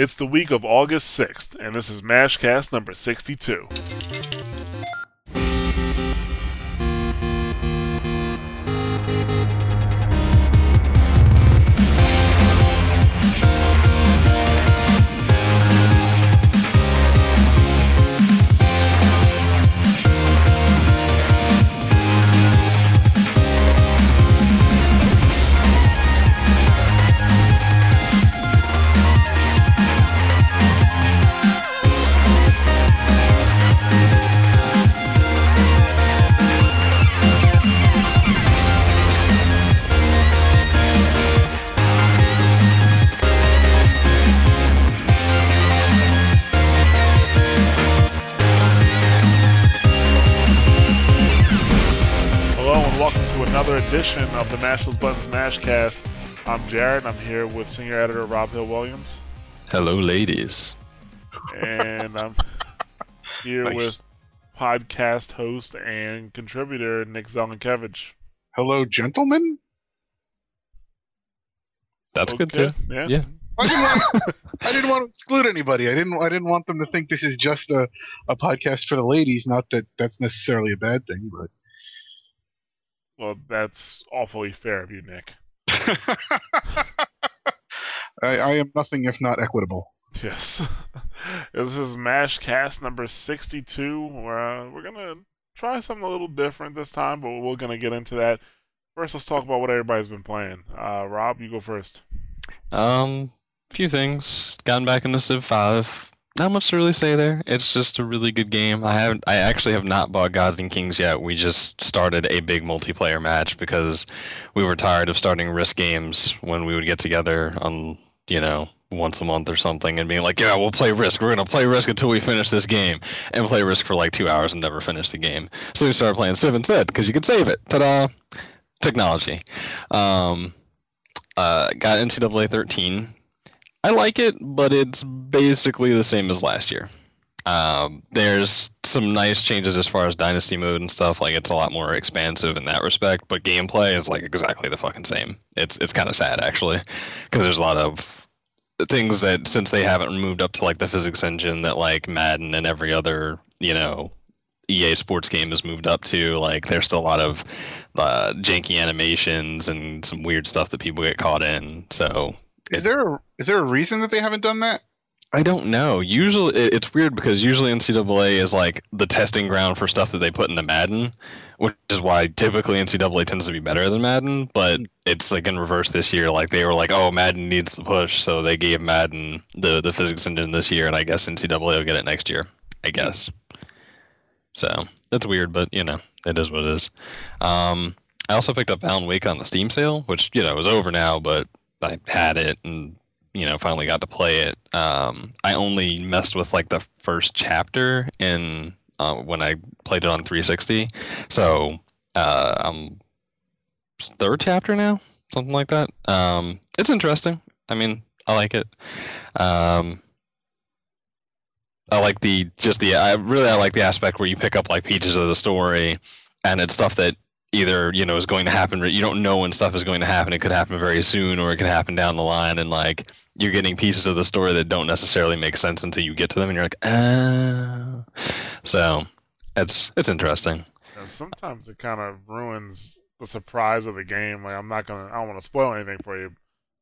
It's the week of August 6th, and this is Mashcast number 62. Those Buttons Mashcast. I'm Jarret. I'm here with senior editor Rob Hill Williams, Hello, ladies. and I'm here Nice. with podcast host and contributor Nick Zielenkievicz. Hello, gentlemen. That's good too. Yeah. Yeah. I didn't, want, I didn't want to exclude anybody. I didn't. I didn't want them to think this is just a, a podcast for the ladies. Not that that's necessarily a bad thing, but Well, that's awfully fair of you, Nick. I, I am nothing if not equitable. Yes. this is Mashcast number 62. Where uh, we're gonna try something a little different this time, but we're gonna get into that. First, let's talk about what everybody's been playing. Uh, Rob, you go first. Um, a few things. Gotten back into Civ 5. Not much to really say there. It's just a really good game. I haven't. I actually have not bought Gods and Kings yet. We just started a big multiplayer match because we were tired of starting risk games when we would get together on, you know, once a month or something and being like, yeah, we'll play Risk. We're gonna play Risk until we finish this game, and play Risk for like two hours and never finish the game. So we started playing Civ instead because you could save it. Ta-da! Technology. Um, uh, got NCAA 13. I like it, but it's basically the same as last year. Um, there's some nice changes as far as dynasty mode and stuff. Like it's a lot more expansive in that respect, but gameplay is like exactly the fucking same. It's it's kind of sad actually, because there's a lot of things that since they haven't moved up to like the physics engine that like Madden and every other you know EA sports game has moved up to. Like there's still a lot of uh, janky animations and some weird stuff that people get caught in. So Is there a, is there a reason that they haven't done that? I don't know. Usually, it- it's weird because usually NCAA is like the testing ground for stuff that they put into Madden, which is why typically NCAA tends to be better than Madden. But it's like in reverse this year. Like they were like, "Oh, Madden needs the push," so they gave Madden the the physics engine this year, and I guess NCAA will get it next year. I guess. So that's weird, but you know, it is what it is. Um, I also picked up Alan Wake on the Steam sale, which you know is over now, but I had it and you know finally got to play it. Um, I only messed with like the first chapter in uh, when I played it on 360, so uh, I'm third chapter now, something like that. Um, it's interesting. I mean, I like it. Um, I like the just the I really I like the aspect where you pick up like pieces of the story, and it's stuff that either you know is going to happen. You don't know when stuff is going to happen. It could happen very soon, or it could happen down the line, and like you're getting pieces of the story that don't necessarily make sense until you get to them, and you're like, ah. So it's it's interesting. Yeah, sometimes it kind of ruins the surprise of the game. Like I'm not gonna, I don't want to spoil anything for you,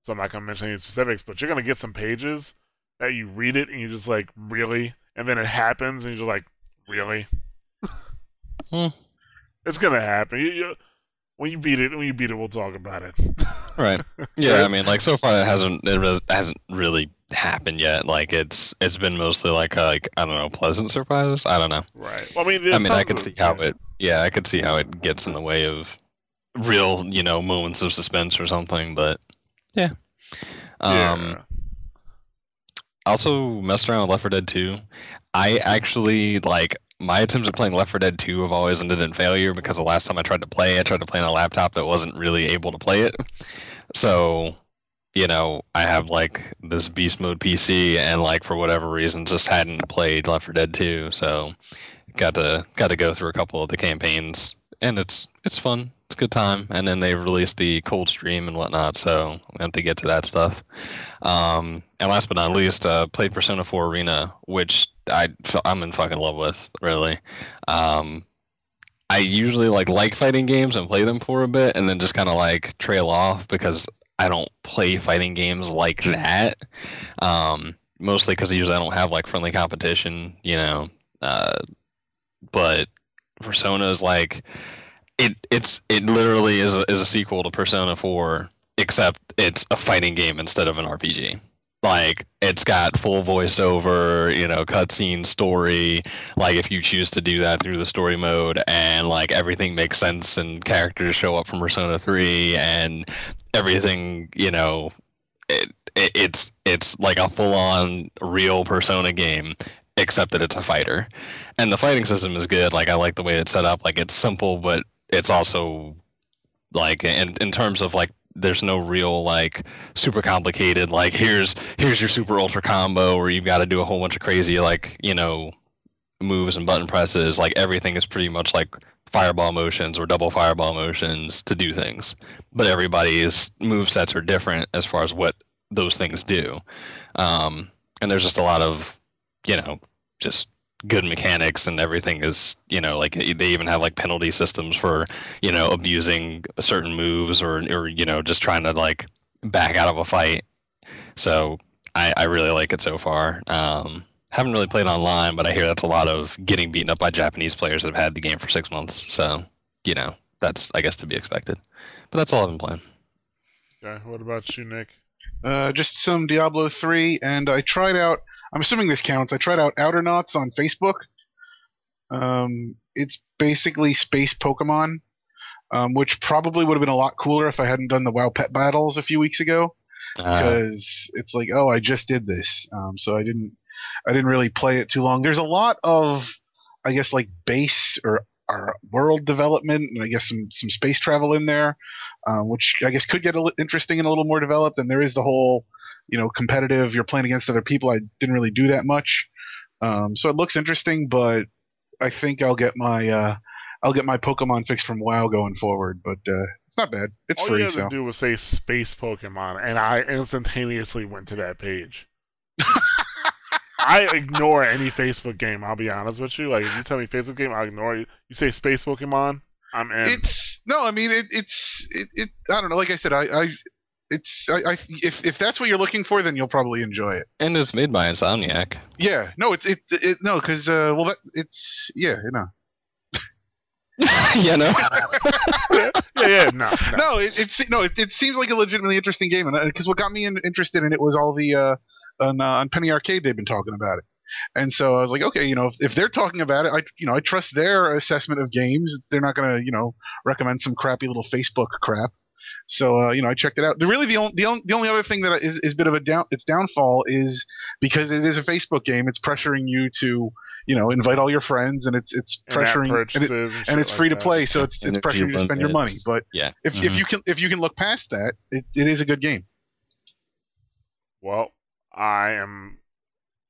so I'm not gonna mention any specifics. But you're gonna get some pages that you read it and you're just like really, and then it happens and you're just like really. Hmm. It's gonna happen. You, you, when you beat it, when you beat it, we'll talk about it. Right. Yeah, I mean, like so far it hasn't it hasn't really happened yet. Like it's it's been mostly like uh, like I don't know pleasant surprises. I don't know. right. Well, I mean, I mean, I could see how it. Yeah, I could see how it gets in the way of real, you know, moments of suspense or something. But yeah. Um, yeah. also messed around with Left 4 Dead 2. I actually like my attempts at playing Left 4 Dead 2 have always ended in failure because the last time I tried to play, I tried to play on a laptop that wasn't really able to play it. So, you know, I have like this beast mode PC and like for whatever reason just hadn't played Left 4 Dead 2. So, got to got to go through a couple of the campaigns and it's it's fun. It's a good time. And then they released the cold stream and whatnot, so we have to get to that stuff. Um, and last but not least, uh, played Persona 4 Arena, which I I'm in fucking love with. Really. Um, I usually like like fighting games and play them for a bit, and then just kind of like trail off because I don't play fighting games like that. Um, mostly because usually I don't have like friendly competition, you know. Uh, but Persona is like it. It's it literally is a, is a sequel to Persona Four, except it's a fighting game instead of an RPG. Like it's got full voiceover, you know, cutscene story. Like if you choose to do that through the story mode, and like everything makes sense, and characters show up from Persona Three, and everything, you know, it, it it's it's like a full on real Persona game, except that it's a fighter, and the fighting system is good. Like I like the way it's set up. Like it's simple, but it's also like in in terms of like there's no real like super complicated like here's here's your super ultra combo where you've got to do a whole bunch of crazy like you know moves and button presses. Like everything is pretty much like fireball motions or double fireball motions to do things. But everybody's move sets are different as far as what those things do. Um, and there's just a lot of you know just good mechanics and everything is you know like they even have like penalty systems for you know abusing certain moves or or you know just trying to like back out of a fight so i i really like it so far um haven't really played online but i hear that's a lot of getting beaten up by japanese players that have had the game for six months so you know that's i guess to be expected but that's all i've been playing Okay, what about you, Nick? Uh, just some Diablo 3, and I tried out. I'm assuming this counts. I tried out Outernauts on Facebook. Um, it's basically space Pokemon, um, which probably would have been a lot cooler if I hadn't done the WoW Pet battles a few weeks ago. uh, Because it's like, oh, I just did this, um, so I didn't. I didn't really play it too long. There's a lot of, I guess, like base or, or world development, and I guess some some space travel in there, um, which I guess could get a li- interesting and a little more developed. And there is the whole, you know, competitive. You're playing against other people. I didn't really do that much, um, so it looks interesting. But I think I'll get my uh, I'll get my Pokemon fix from WoW going forward. But uh, it's not bad. It's All free, you had so to do was say space Pokemon, and I instantaneously went to that page. I ignore any Facebook game. I'll be honest with you. Like if you tell me Facebook game, I'll ignore you. You say space Pokemon, I'm in. it's no. I mean, it, it's it, it. I don't know. Like I said, I. I it's I, I if if that's what you're looking for, then you'll probably enjoy it. and it's made by insomniac Yeah, no, it's it, it no, because uh, well, that it's yeah, you know, you know yeah, yeah, no, no. no, it, it's no, it, it seems like a legitimately interesting game, and because what got me in, interested in it was all the uh, on, uh, on Penny Arcade they've been talking about it, and so I was like, okay, you know, if, if they're talking about it, I you know I trust their assessment of games. They're not gonna you know recommend some crappy little Facebook crap. So uh, you know, I checked it out. The really the only the only, the only other thing that is, is a bit of a down its downfall is because it is a Facebook game. It's pressuring you to you know invite all your friends, and it's it's pressuring and, it, and, and shit it's like free to play. So it's And it's if pressuring you to spend your money. But yeah if Mhm. if you can if you can look past that, it, it is a good game. Well, I am.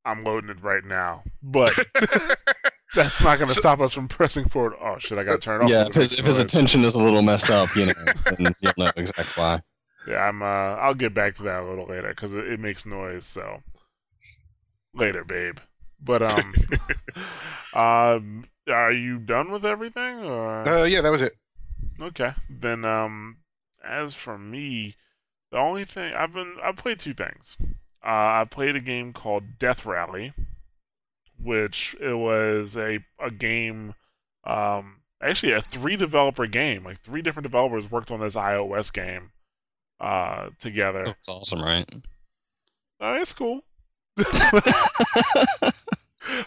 I'm loading it right now, but that's not going to stop us from pressing forward. Oh shit! I got to turn off. yeah if his, if his attention is a little messed up you know then you'll know exactly why Yeah, I'm. Uh, I'll get back to that a little later because it, it makes noise. So later, babe. But um, um, are you done with everything? Or Uh, yeah, that was it. okay, then um, as for me, the only thing I've been I've played two things. Uh, I played a game called Death Rally, which it was a a game. Um, actually, a three developer game. Like three different developers worked on this iOS game uh together. so it's awesome right Uh, it's cool. but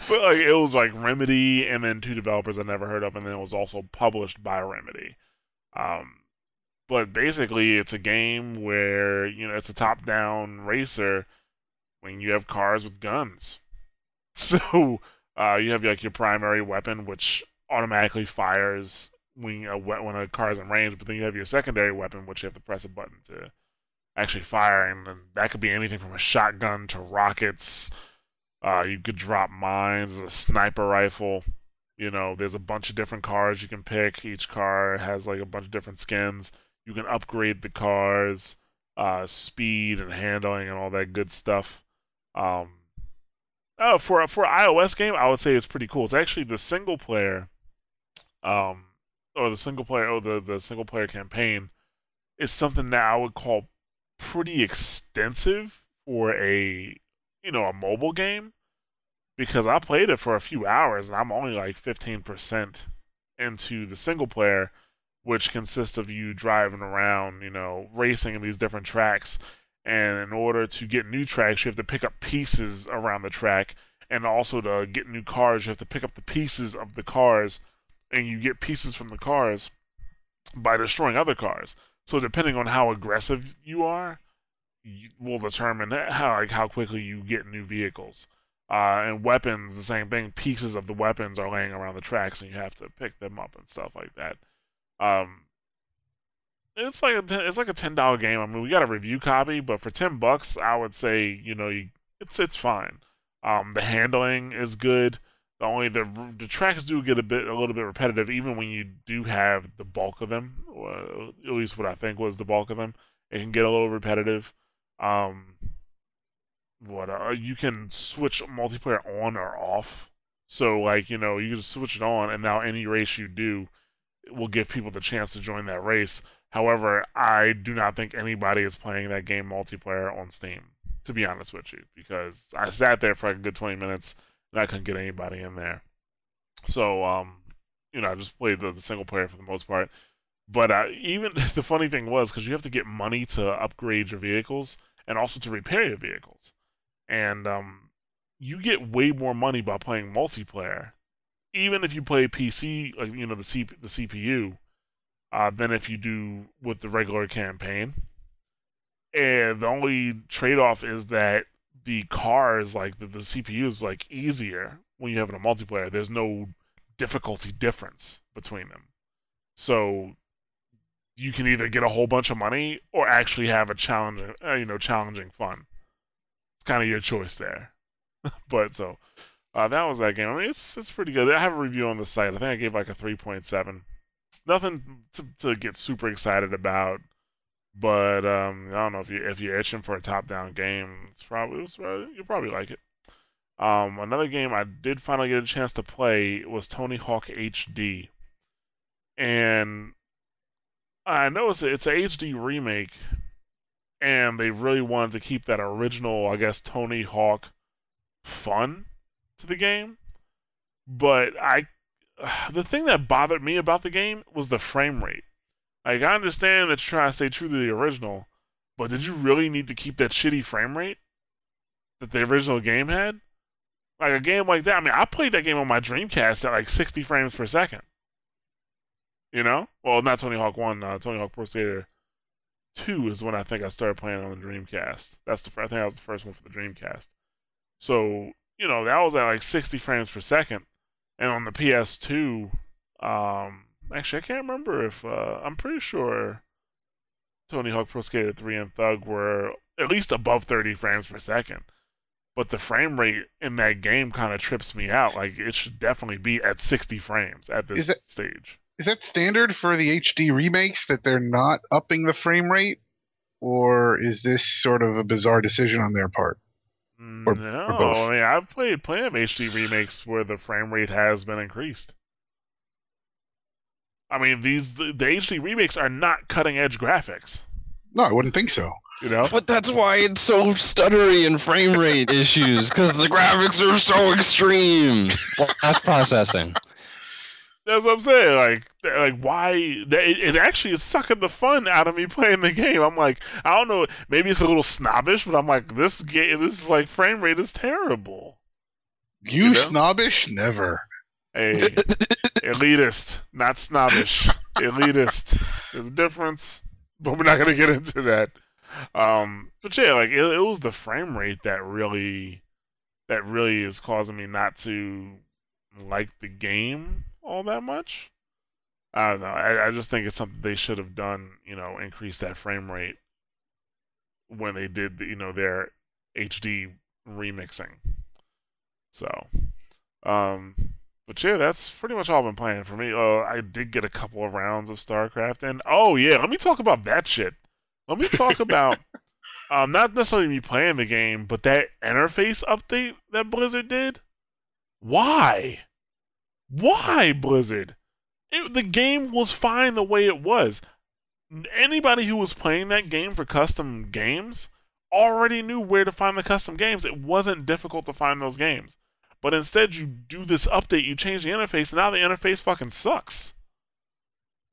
like it was like Remedy and then two developers I never heard of, and then it was also published by Remedy. Um, but basically, it's a game where you know it's a top-down racer when you have cars with guns. So uh, you have like your primary weapon, which automatically fires when a we- when a car is in range, but then you have your secondary weapon, which you have to press a button to actually fire, and that could be anything from a shotgun to rockets. Uh, you could drop mines, a sniper rifle. You know, there's a bunch of different cars you can pick. Each car has like a bunch of different skins. You can upgrade the cars, uh, speed and handling and all that good stuff. Um, oh, for for iOS game, I would say it's pretty cool. It's actually the single player, um, or the single player, oh the the single player campaign is something that I would call pretty extensive for a you know a mobile game because I played it for a few hours and I'm only like 15% into the single player, which consists of you driving around, you know, racing in these different tracks. And in order to get new tracks, you have to pick up pieces around the track. And also to get new cars, you have to pick up the pieces of the cars. And you get pieces from the cars by destroying other cars. So depending on how aggressive you are, you will determine how like how quickly you get new vehicles. Uh, and weapons, the same thing. Pieces of the weapons are laying around the tracks, and you have to pick them up and stuff like that. Um, it's like a it's like a ten dollar game. I mean, we got a review copy, but for ten bucks, I would say you know you, it's it's fine. Um, the handling is good. The only the the tracks do get a bit a little bit repetitive, even when you do have the bulk of them. Or at least what I think was the bulk of them. It can get a little repetitive. Um, what uh, you can switch multiplayer on or off. So like you know you can switch it on, and now any race you do will give people the chance to join that race. However, I do not think anybody is playing that game multiplayer on Steam. To be honest with you, because I sat there for like a good twenty minutes and I couldn't get anybody in there. So um, you know, I just played the, the single player for the most part. But uh, even the funny thing was because you have to get money to upgrade your vehicles and also to repair your vehicles and um, you get way more money by playing multiplayer, even if you play PC, like you know the C- the CPU, uh, than if you do with the regular campaign. And the only trade off is that the cars, like the, the CPU, is like easier when you have it a multiplayer. There's no difficulty difference between them, so you can either get a whole bunch of money or actually have a challenging, uh, you know, challenging fun it's kind of your choice there. but so uh, that was that game. I mean, it's it's pretty good. I have a review on the site. I think I gave like a three point seven. Nothing to, to get super excited about, but um, I don't know if you if you're itching for a top down game, it's probably, it's you'll probably like it. Um, another game I did finally get a chance to play was Tony Hawk HD, and I know it's a, it's a HD remake, and they really wanted to keep that original, I guess, Tony Hawk fun to the game. But I, the thing that bothered me about the game was the frame rate. Like I understand that you're trying to stay true to the original, but did you really need to keep that shitty frame rate that the original game had? Like a game like that. I mean, I played that game on my Dreamcast at like 60 frames per second. You know? Well, not Tony Hawk 1, uh, Tony Hawk Pro Skater two is when I think I started playing on the Dreamcast. That's the I think that was the first one for the Dreamcast. So you know that was at like 60 frames per second, and on the PS2, um, actually I can't remember if uh, I'm pretty sure Tony Hawk Pro Skater 3 and Thug were at least above 30 frames per second. But the frame rate in that game kind of trips me out. Like it should definitely be at 60 frames at this that, stage is that standard for the HD remakes that they're not upping the frame rate, or is this sort of a bizarre decision on their part? Or, mm, no, or I mean I've played plenty of HD remakes where the frame rate has been increased. I mean these the, the HD remakes are not cutting edge graphics. No, I wouldn't think so. You know? But that's why it's so stuttery and frame rate issues because the graphics are so extreme. Flash processing. That's what I'm saying. Like, like why? It, it actually is sucking the fun out of me playing the game. I'm like, I don't know. Maybe it's a little snobbish, but I'm like, this game, this is like frame rate is terrible. You, you know? snobbish? Never. Hey, elitist, not snobbish. elitist. There's a difference, but we're not gonna get into that. Um, but yeah, like it, it was the frame rate that really, that really is causing me not to like the game all that much. I don't know. I, I just think it's something they should have done. You know, increase that frame rate when they did, the, you know, their HD remixing. So, um, but yeah, that's pretty much all I've been playing for me. Uh, I did get a couple of rounds of StarCraft, and oh yeah, let me talk about that shit. Let me talk about um, not necessarily me playing the game, but that interface update that Blizzard did. Why? Why Blizzard? It, the game was fine the way it was. Anybody who was playing that game for custom games already knew where to find the custom games. It wasn't difficult to find those games. But instead, you do this update, you change the interface, and now the interface fucking sucks.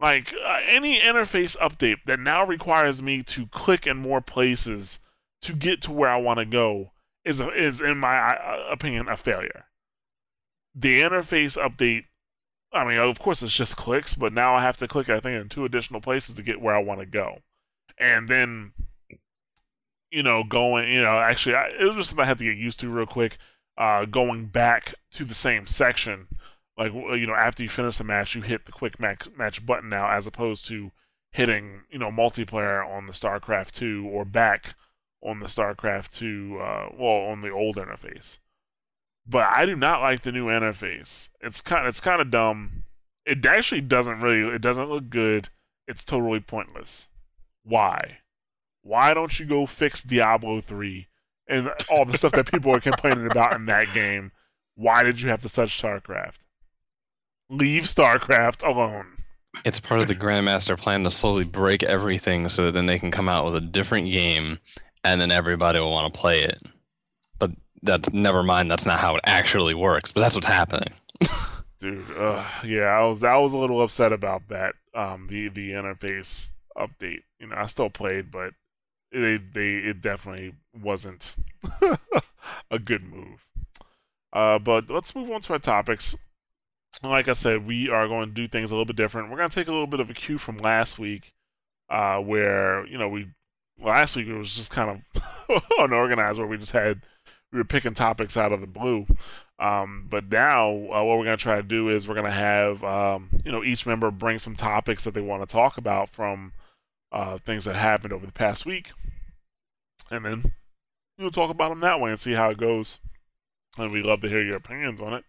Like, uh, any interface update that now requires me to click in more places to get to where I want to go is, is, in my uh, opinion, a failure. The interface update, I mean, of course, it's just clicks, but now I have to click, I think, in two additional places to get where I want to go. And then, you know, going, you know, actually, I, it was just something I had to get used to real quick uh, going back to the same section. Like you know, after you finish the match, you hit the quick match, match button now, as opposed to hitting you know multiplayer on the StarCraft two or back on the StarCraft two, uh, well on the old interface. But I do not like the new interface. It's kind it's kind of dumb. It actually doesn't really it doesn't look good. It's totally pointless. Why? Why don't you go fix Diablo 3 and all the stuff that people are complaining about in that game. Why did you have to touch StarCraft? Leave StarCraft alone. It's part of the Grandmaster plan to slowly break everything so that then they can come out with a different game and then everybody will want to play it. That's never mind, that's not how it actually works, but that's what's happening. Dude, uh, yeah, I was I was a little upset about that. Um, the the interface update. You know, I still played, but they they it definitely wasn't a good move. Uh, but let's move on to our topics. Like I said, we are going to do things a little bit different. We're going to take a little bit of a cue from last week, uh, where you know we last week it was just kind of unorganized, where we just had we were picking topics out of the blue. Um, but now uh, what we're going to try to do is we're going to have um, you know each member bring some topics that they want to talk about from uh, things that happened over the past week, and then we'll talk about them that way and see how it goes. And we'd love to hear your opinions on it.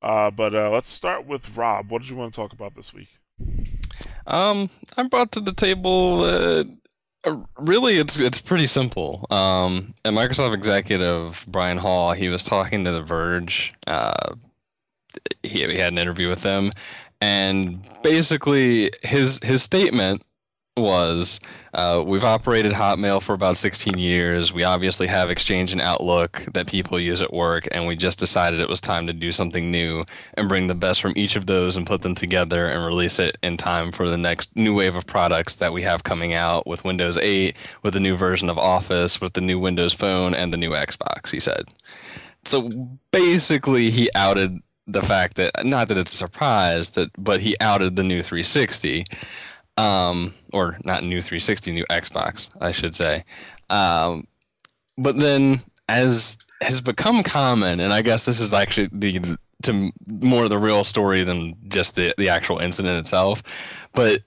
Uh, but uh, let's start with Rob. What did you want to talk about this week? Um, I brought to the table. Uh, really, it's it's pretty simple. Um, a Microsoft executive Brian Hall, he was talking to The Verge. Uh, he, he had an interview with them, and basically his his statement was uh, we've operated Hotmail for about 16 years. We obviously have Exchange and Outlook that people use at work, and we just decided it was time to do something new and bring the best from each of those and put them together and release it in time for the next new wave of products that we have coming out with Windows 8, with the new version of Office, with the new Windows Phone, and the new Xbox, he said. So basically, he outed the fact that, not that it's a surprise, that, but he outed the new 360 um, or not new 360, new Xbox, I should say. Um, but then, as has become common, and I guess this is actually the to more the real story than just the the actual incident itself, but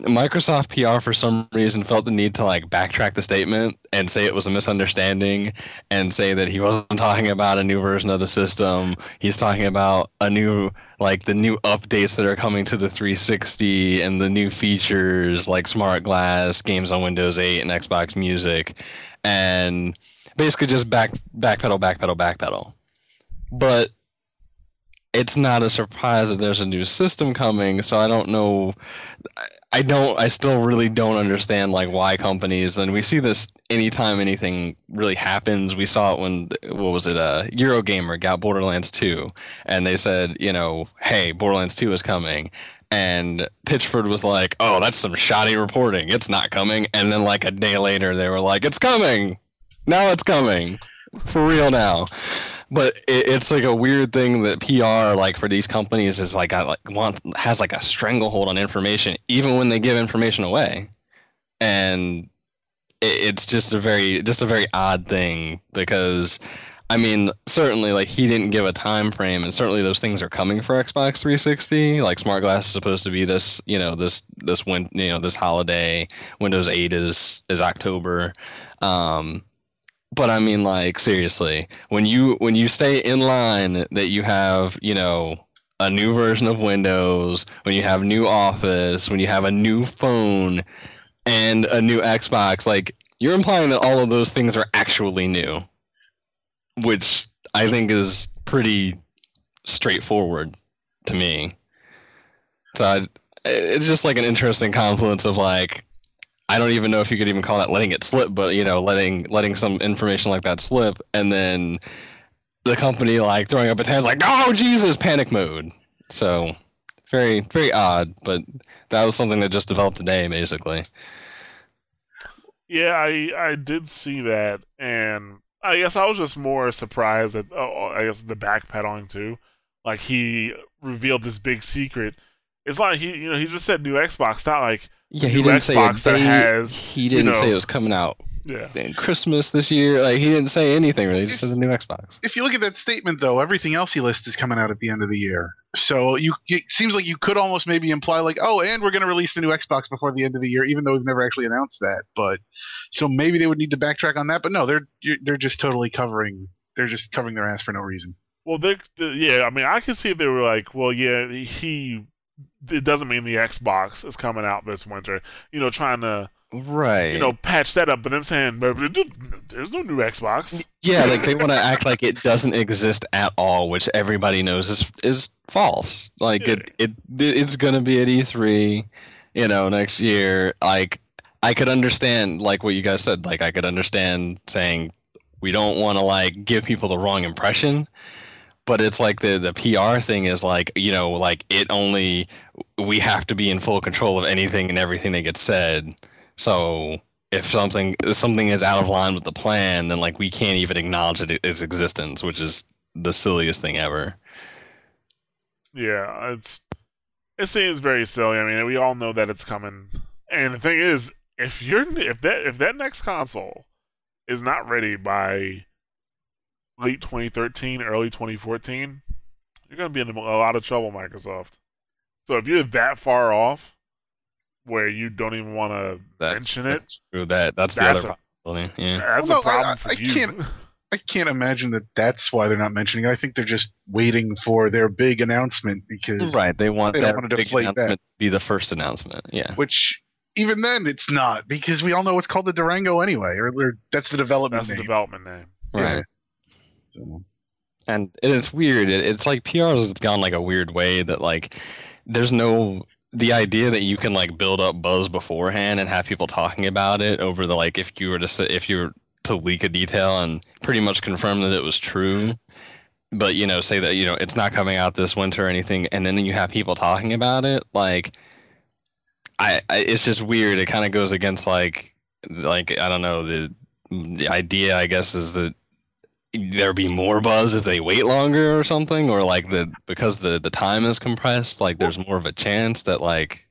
Microsoft PR for some reason felt the need to like backtrack the statement and say it was a misunderstanding and say that he wasn't talking about a new version of the system. He's talking about a new like the new updates that are coming to the 360 and the new features like smart glass, games on Windows 8 and Xbox Music and basically just back backpedal backpedal backpedal. But it's not a surprise that there's a new system coming, so I don't know I don't I still really don't understand like why companies and we see this anytime anything really happens. We saw it when what was it uh Eurogamer got Borderlands 2 and they said, you know, hey, Borderlands 2 is coming and Pitchford was like, "Oh, that's some shoddy reporting. It's not coming." And then like a day later they were like, "It's coming. Now it's coming. For real now." But it, it's like a weird thing that PR like for these companies is like a, like want has like a stranglehold on information even when they give information away, and it, it's just a very just a very odd thing because. I mean, certainly, like he didn't give a time frame, and certainly those things are coming for Xbox 360. Like Smart Glass is supposed to be this, you know, this this win, you know, this holiday. Windows 8 is is October. Um, but I mean, like seriously, when you when you stay in line that you have, you know, a new version of Windows, when you have new Office, when you have a new phone, and a new Xbox, like you're implying that all of those things are actually new, which I think is pretty straightforward to me. So I, it's just like an interesting confluence of like I don't even know if you could even call that letting it slip, but you know, letting letting some information like that slip, and then the company like throwing up its hands like, "Oh Jesus!" panic mode. So very very odd, but that was something that just developed today, basically. Yeah, I I did see that, and I guess I was just more surprised that oh, oh, I guess the backpedaling too. Like he revealed this big secret. It's like he you know he just said new Xbox, not like Yeah, New he didn't say Xbox a date. has, he didn't say know- it was coming out yeah. in Christmas this year. Like he didn't say anything really. He just said the new Xbox. If you look at that statement, though, everything else he lists is coming out at the end of the year. So you it seems like you could almost maybe imply like, oh, and we're going to release the new Xbox before the end of the year, even though we've never actually announced that. But so maybe they would need to backtrack on that. But no, they're they're just totally covering. They're just covering their ass for no reason. Well, they the, yeah. I mean, I can see if they were like, well, yeah, he. It doesn't mean the Xbox is coming out this winter. You know, trying to Right. you know patch that up, but i'm saying, there's no new Xbox. Yeah, like they want to act like it doesn't exist at all, which everybody knows is is false. Like it, it it's gonna be at E3, you know, next year. Like I could understand like what you guys said. Like I could understand saying we don't want to like give people the wrong impression, but it's like the the PR thing is like you know like it only we have to be in full control of anything and everything that gets said. So if something something is out of line with the plan, then like we can't even acknowledge it, its existence, which is the silliest thing ever. Yeah, it's it seems very silly. I mean, we all know that it's coming, and the thing is, if you're if that if that next console is not ready by late 2013, early 2014, you're gonna be in a lot of trouble, Microsoft. So if you're that far off, where you don't even want to That's, mention it, that's true. That that's, that's the a other possibility. Yeah. that's Well, a no, I- problem I- for I you. can't- I can't imagine that that's why they're not mentioning it. I think they're just waiting for their big announcement because, Right. They want they don't that wanna big deflate that. announcement to be the first announcement. Yeah. which even then it's not because we all know it's called the Durango anyway, or, or that's the development That's the name. development name. Right. So, and it's weird. It's like PR has gone like a weird way that like there's no the idea that you can like build up buzz beforehand and have people talking about it over the like if you were to if you were to leak a detail and pretty much confirm that it was true but you know say that you know it's not coming out this winter or anything and then you have people talking about it like i, I it's just weird it kind of goes against like like i don't know the the idea i guess is that there be more buzz if they wait longer or something or like the because the the time is compressed like there's more of a chance that like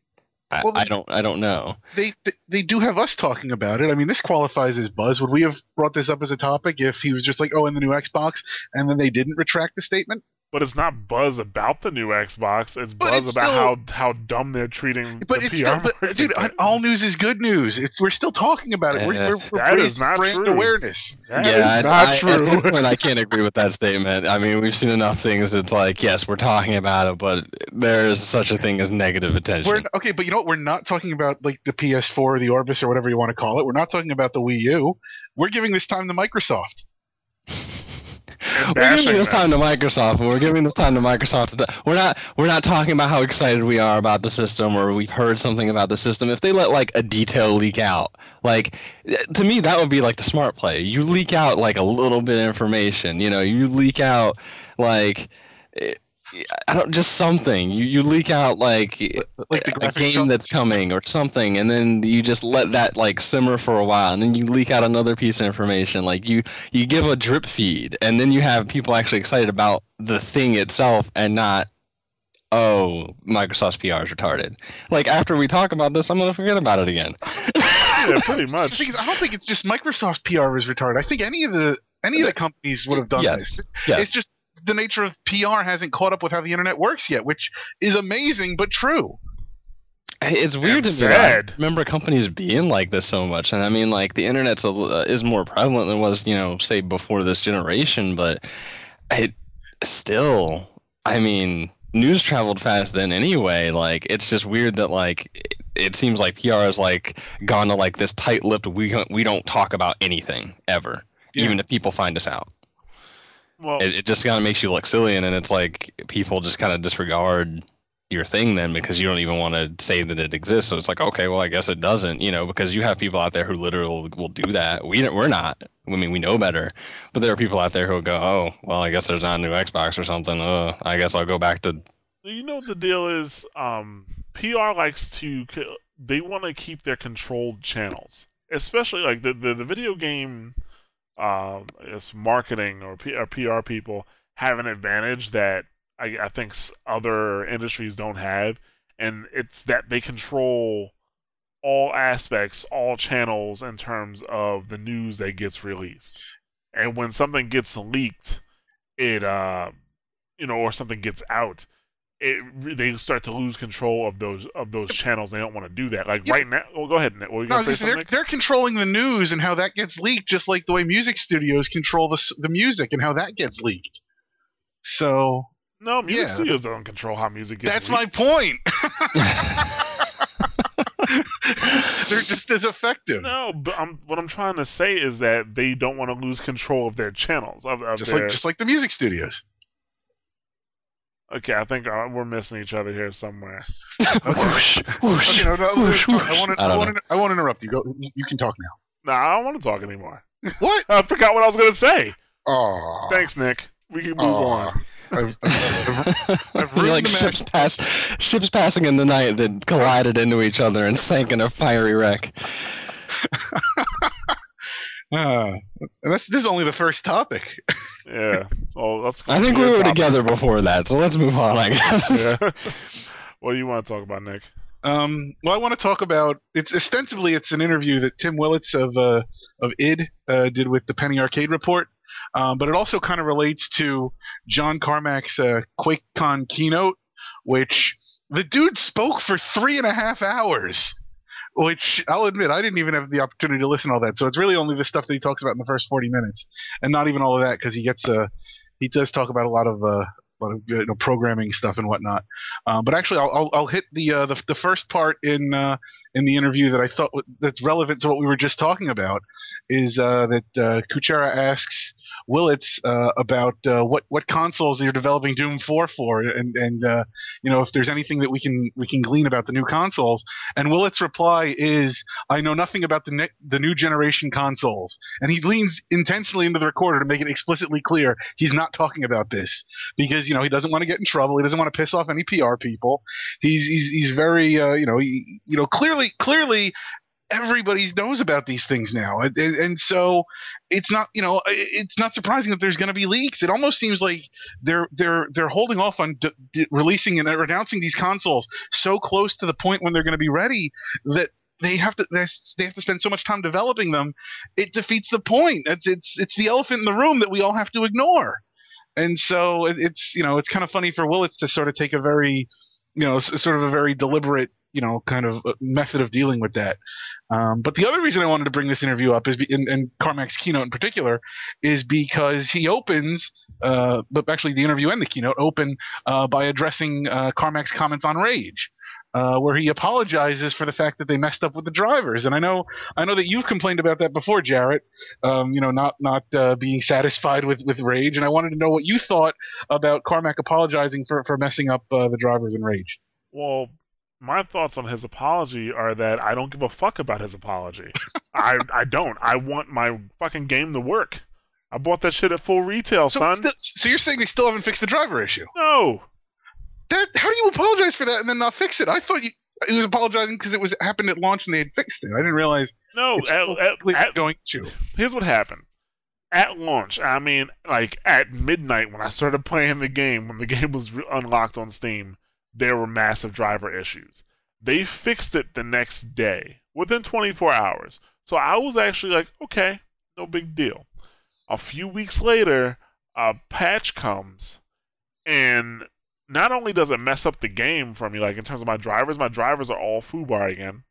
I, Well, the- I don't I don't know. they, they they do have us talking about it. I mean, this qualifies as buzz. Would we have brought this up as a topic if he was just like, "Oh, in the new Xbox," and then they didn't retract the statement? But it's not buzz about the new Xbox. It's But buzz it's about how how dumb they're treating But the it's PR still, but dude, all news is good news. It's we're still talking about it. We're, Uh, we're, we're that is not brand true. awareness. That yeah, is I- not I- true. At this point, I can't agree with that statement. I mean, we've seen enough things. It's like, yes, we're talking about it, but there is such a thing as negative attention. We're okay, but you know what? We're not talking about like the PS4 or the Orbis or whatever you want to call it. We're not talking about the Wii U. We're giving this time to Microsoft. We're giving this time to Microsoft. We're giving this time to Microsoft. We're not. We're not talking about how excited we are about the system, or we've heard something about the system. If they let like a detail leak out, like to me, that would be like the smart play. You leak out like a little bit of information. You know, you leak out like. eh, I don't just something. You you leak out like Like the a graphics game show- that's coming or something and then you just let that like simmer for a while and then you leak out another piece of information like you you give a drip feed and then you have people actually excited about the thing itself and not oh microsoft's pr is retarded like after we talk about this i'm gonna forget about it again yeah, pretty much. thing is, I don't think it's just Microsoft's PR is retarded. I think any of the any of the companies would have done Yes. this. Yes. It's just the nature of PR hasn't caught up with how the internet works yet, which is amazing but true. It's weird And to me. I sad. remember companies being like this so much, and I mean, like the internet's a, l- uh, is more prevalent than it was, you know, say before this generation, but it still. I mean, news traveled fast then anyway. Like it's just weird that like it, it seems like PR has like gone to like this tight-lipped. We don't- we don't talk about anything ever, Yeah. even if people find us out. Well, It, it just kind of makes you look silly, and then it's like people just kind of disregard your thing then because you don't even want to say that it exists. So it's like, okay, well, I guess it doesn't, you know, because you have people out there who literally will do that. We we're not. I mean, we know better, but there are people out there who will go, oh, well, I guess there's not a new Xbox or something. Uh, I guess I'll go back to you know what the deal is. Um, PR likes to. They want to keep their controlled channels, especially like the the, the video game. Uh, I guess marketing or, P, or PR people have an advantage that I, I think other industries don't have, and it's that they control all aspects, all channels in terms of the news that gets released. And when something gets leaked, it uh, you know, or something gets out, it they start to lose control of those of those channels. They don't want to do that. Like Yeah. right now, well, go ahead. Nick. Were you No, gonna say gonna say, something? they're, they're controlling the news and how that gets leaked, just like the way music studios control the the music and how that gets leaked. So No, music yeah. studios don't control how music gets. that's leaked. my point. they're just as effective. No, but I'm, what I'm trying to say is that they don't want to lose control of their channels. Of, of just their, like just like the music studios. Okay, I think uh, we're missing each other here somewhere. whoosh, whoosh, Okay, no, no, whoosh, I want to. I I want to. I won't interrupt you. Go. You you can talk now. Nah, I don't want to talk anymore. What? I forgot what I was gonna say. Oh, Thanks, Nick. We can move Aw. on. I've, I've, I've like ships magic. pass, ships passing in the night that collided into each other and sank in a fiery wreck. Ah, and that's this is only the first topic. Yeah. So let's. I think we were topic. together before that, so let's move on. I guess. Yeah. what do you want to talk about, Nick? Um, well, I want to talk about it's ostensibly it's an interview that Tim Willits of uh, of id uh, did with the Penny Arcade Report, um, but it also kind of relates to John Carmack's uh, QuakeCon keynote, which the dude spoke for three and a half hours. Which I'll admit, I didn't even have the opportunity to listen to all that. So it's really only the stuff that he talks about in the first forty minutes, and not even all of that because he gets uh, he does talk about a lot of uh, a lot of you know, programming stuff and whatnot. Um, but actually, I'll, I'll, I'll hit the, uh, the the first part in uh, in the interview that I thought w- that's relevant to what we were just talking about is uh, that uh, Kuchera asks Willits uh, about uh, what what consoles you're developing Doom 4 for, and and uh, you know if there's anything that we can we can glean about the new consoles. And Willits' reply is, "I know nothing about the ne- the new generation consoles." And he leans intentionally into the recorder to make it explicitly clear he's not talking about this because you know he doesn't want to get in trouble. He doesn't want to piss off any PR people. He's he's he's very uh, you know he, you know clearly clearly everybody knows about these things now, and, and, so it's not you know it's not surprising that there's going to be leaks. It almost seems like they're they're they're holding off on d- d- releasing and announcing these consoles so close to the point when they're going to be ready that. They have to. They have to spend so much time developing them. It defeats the point. It's it's it's the elephant in the room that we all have to ignore and so it's you know it's kind of funny for Willits to sort of take a very you know sort of a very deliberate you know kind of method of dealing with that. Um, but the other reason I wanted to bring this interview up is be, and, and Carmack's keynote in particular is because he opens, uh, but actually the interview and the keynote open uh, by addressing uh, Carmack's comments on Rage. Uh, where he apologizes for the fact that they messed up with the drivers, and I know I know that you've complained about that before, Jarret. Um, you know, not not uh, being satisfied with with Rage, and I wanted to know what you thought about Carmack apologizing for for messing up uh, the drivers in Rage. Well, my thoughts on his apology are that I don't give a fuck about his apology. I I don't. I want my fucking game to work. I bought that shit at full retail, So, son. st- so you're saying they still haven't fixed the driver issue? no. That how do you apologize for that and then not fix it? I thought you he was apologizing because it was happened at launch and they had fixed it. I didn't realize No. still at- at- going to. here's what happened. At launch, I mean, like at midnight when I started playing the game, when the game was re- unlocked on Steam, there were massive driver issues. They fixed it the next day, within 24 hours. So I was actually like, okay, no big deal. A few weeks later, a patch comes, and not only does it mess up the game for me, like in terms of my drivers, my drivers are all foobar again.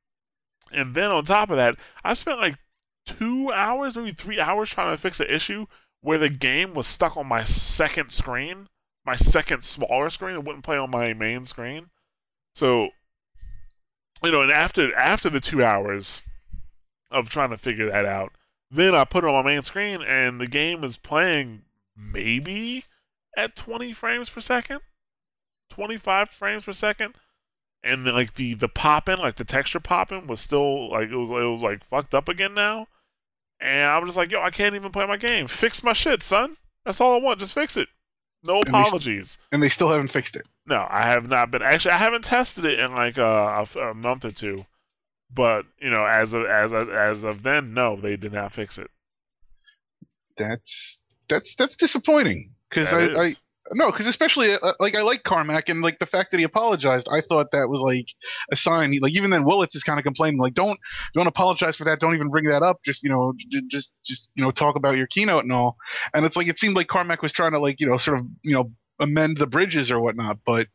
And then on top of that, I spent like two hours, maybe three hours trying to fix an issue where the game was stuck on my second screen my second smaller screen. It wouldn't play on my main screen. So, you know, and after after the two hours of trying to figure that out, then I put it on my main screen, and the game is playing maybe at 20 frames per second, 25 frames per second, and then, like the the popping, like the texture popping, was still like it was it was like fucked up again now, and I'm just like, yo, I can't even play my game. Fix my shit, son. That's all I want. Just fix it. No And they- apologies. and they still haven't fixed it. No, I have not been. Actually, I haven't tested it in like a, a, a month or two. But you know, as of as of, as of then, no, they did not fix it. That's that's that's disappointing because I, That I is. No because especially uh, like I like Carmack and like the fact that he apologized. I thought that was like a sign. Like even then, Willits is kind of complaining like don't don't apologize for that. Don't even bring that up. Just you know j- just just you know talk about your keynote and all. And it's like it seemed like Carmack was trying to like you know sort of you know amend the bridges or whatnot. But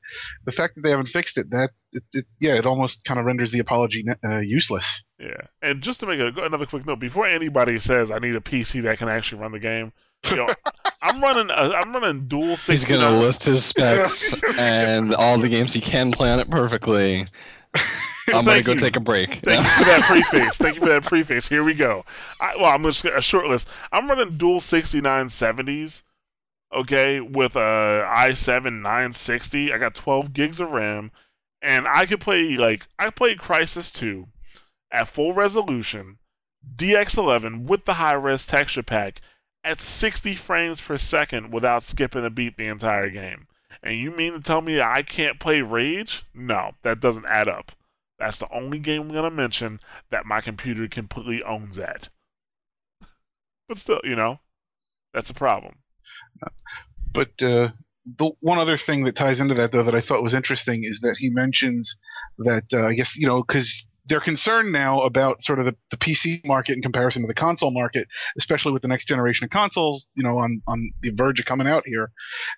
the fact that they haven't fixed it, that it, it, yeah, it almost kind of renders the apology uh, useless. Yeah, and just to make a, another quick note, before anybody says I need a PC that can actually run the game, I'm running a, I'm running dual He's gonna list his specs and all the games he can play on it perfectly. I'm gonna go you. take a break. Thank you for that preface. Thank you for that preface. Here we go. I, well, I'm just a short list. I'm running dual 6970s, okay, with a i7 960. I got 12 gigs of RAM, and I could play like I played Crysis 2 at full resolution, DX11 with the high res texture pack at 60 frames per second without skipping a beat the entire game. And you mean to tell me I can't play Rage? No, that doesn't add up. That's the only game I'm gonna mention that my computer completely owns that. But still, you know, that's a problem. But uh, the one other thing that ties into that, though, that I thought was interesting is that he mentions that uh, I guess you know because they're concerned now about sort of the, the PC market in comparison to the console market, especially with the next generation of consoles, you know, on on the verge of coming out here.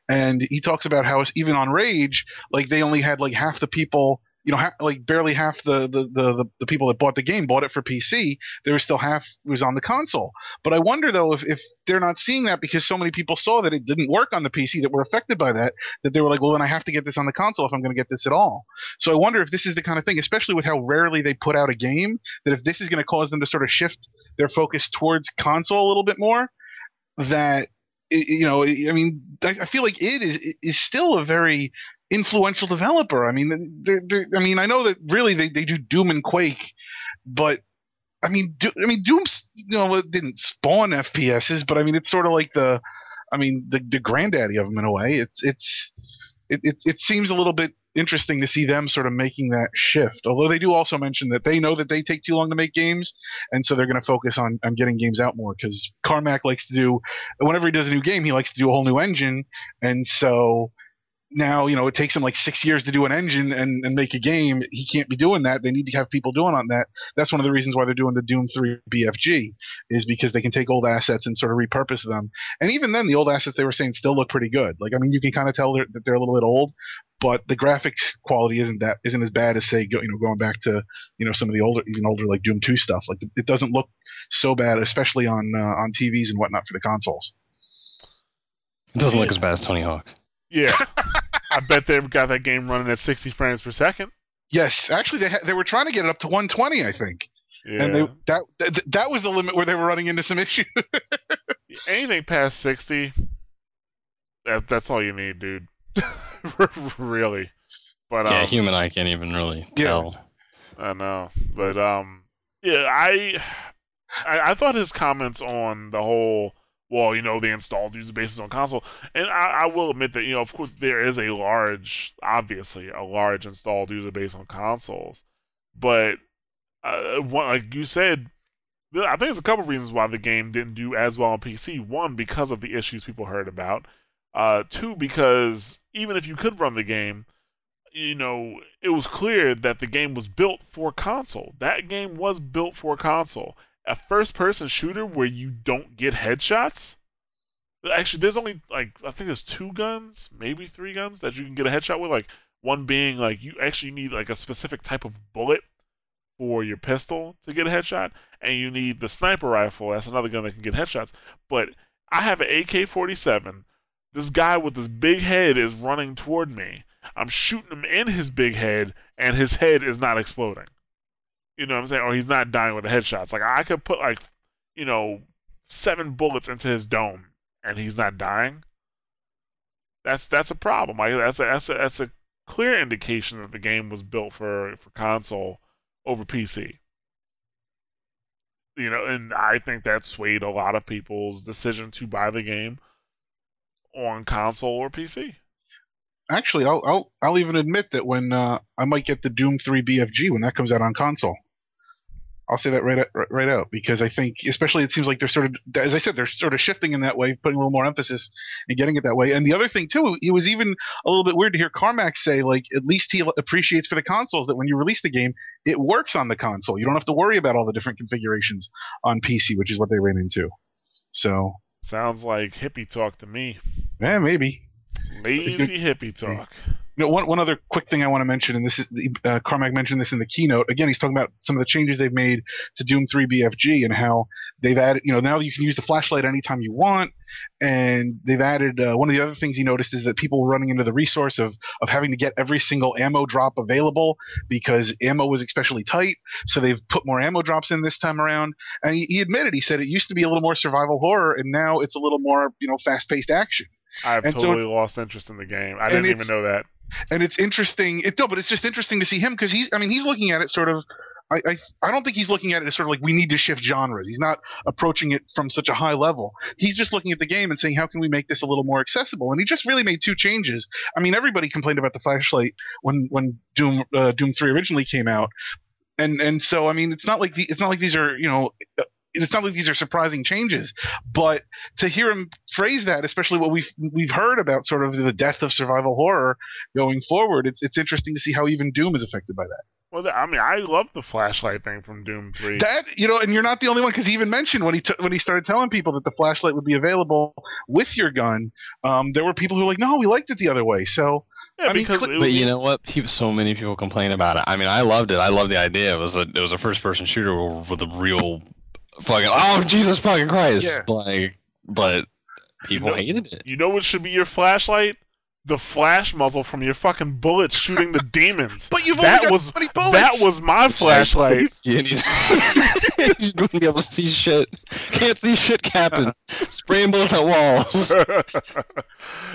And he talks about how even on Rage, like they only had like half the people. You know, ha- like barely half the, the, the, the, people that bought the game bought it for PC. There was still half was on the console. But I wonder though if, if they're not seeing that because so many people saw that it didn't work on the PC that were affected by that, that they were like, well, then I have to get this on the console if I'm going to get this at all. So I wonder if this is the kind of thing, especially with how rarely they put out a game, that if this is going to cause them to sort of shift their focus towards console a little bit more, that you know, I mean, I I feel like it is is still a very influential developer. I mean, they're, they're, I mean, I know that really they, they do Doom and Quake, but I mean, Do, I mean, Doom's you know it didn't spawn FPSs, but I mean, it's sort of like the, I mean, the the granddaddy of them in a way. It's it's it it, it seems a little bit interesting to see them sort of making that shift. Although they do also mention that they know that they take too long to make games, and so they're going to focus on on getting games out more because Carmack likes to do whenever he does a new game, he likes to do a whole new engine, and so now you know it takes him like six years to do an engine and, and make a game. He can't be doing that. They need to have people doing on that. That's one of the reasons why they're doing the doom 3 bfg is because they can take old assets and sort of repurpose them. And even then the old assets they were saying still look pretty good. Like i mean you can kind of tell they're, that they're a little bit old but the graphics quality isn't that isn't as bad as say go, you know going back to you know some of the older even older like doom 2 stuff. Like it doesn't look so bad especially on uh, on tvs and whatnot for the consoles. It doesn't look as bad as Tony Hawk. Yeah, I bet they've got that game running at 60 frames per second. yes actually they, ha- they were trying to get it up to 120 i think Yeah, and they that, that that was the limit where they were running into some issues. anything past 60, that that's all you need, dude. really, but um, yeah, human eye can't even really Yeah. tell. I know, but um, yeah, I, I, I thought his comments on the whole, well, you know, the installed user bases on console, and I, I will admit that you know, of course, there is a large, obviously, a large installed user base on consoles, but uh, one, like you said. I think there's a couple reasons why the game didn't do as well on PC. One, because of the issues people heard about. Uh, two, because even if you could run the game, you know, it was clear that the game was built for console. That game was built for console. A first person shooter where you don't get headshots. Actually, there's only like I think there's two guns, maybe three guns that you can get a headshot with. Like one being like you actually need like a specific type of bullet for your pistol to get a headshot, and you need the sniper rifle. That's another gun that can get headshots. But I have an AK-47 this guy with this big head is running toward me. I'm shooting him in his big head, and his head is not exploding. You know what I'm saying? Or he's not dying with the headshots. Like I could put like, you know, seven bullets into his dome, and he's not dying. That's that's a problem. Like that's a that's a that's a clear indication that the game was built for for console over PC. You know, and I think that swayed a lot of people's decision to buy the game on console or PC. Actually, I'll I'll I'll even admit that when uh, I might get the Doom 3 BFG when that comes out on console. I'll say that right out, right out because I think, especially, it seems like they're sort of, as I said, they're sort of shifting in that way, putting a little more emphasis and getting it that way. And the other thing too, it was even a little bit weird to hear Carmack say, like, at least he appreciates for the consoles that when you release the game, it works on the console. You don't have to worry about all the different configurations on PC, which is what they ran into. So sounds like hippie talk to me. Yeah, maybe. Lazy hippie talk. You know, one, one other quick thing I want to mention, and this is uh, Carmack mentioned this in the keynote. Again, he's talking about some of the changes they've made to Doom 3 BFG and how they've added, you know, now you can use the flashlight anytime you want. And they've added uh, one of the other things he noticed is that people were running into the resource of of having to get every single ammo drop available because ammo was especially tight. So they've put more ammo drops in this time around. And he, he admitted, he said it used to be a little more survival horror, and now it's a little more, you know, fast paced action. I've and totally so lost interest in the game. I didn't even know that and it's interesting. It no, but it's just interesting to see him because he's. I mean, he's looking at it sort of. I, I, I don't think he's looking at it as sort of like we need to shift genres. He's not approaching it from such a high level. He's just looking at the game and saying, how can we make this a little more accessible? And he just really made two changes. I mean, everybody complained about the flashlight when when Doom uh, Doom Three originally came out, and and so I mean, it's not like the, it's not like these are you know it's not like these are surprising changes, but to hear him phrase that, especially what we've we've heard about sort of the death of survival horror going forward, it's it's interesting to see how even Doom is affected by that. Well, I mean, I love the flashlight thing from Doom Three. That you know, and you're not the only one because he even mentioned when he t- when he started telling people that the flashlight would be available with your gun. Um, there were people who were like, "No, we liked it the other way." So yeah, I mean, because cl- but you know what? People, so many people complain about it. I mean, I loved it. I loved the idea. It was a it was a first person shooter with a real fucking oh Jesus fucking Christ! Yeah. Like, but people you know, hated it. You know what should be your flashlight? The flash muzzle from your fucking bullets shooting the demons. but you've that only was got that was my flashlight. you wouldn't be able to see shit. Can't see shit, Captain. Spraying bullets at walls. it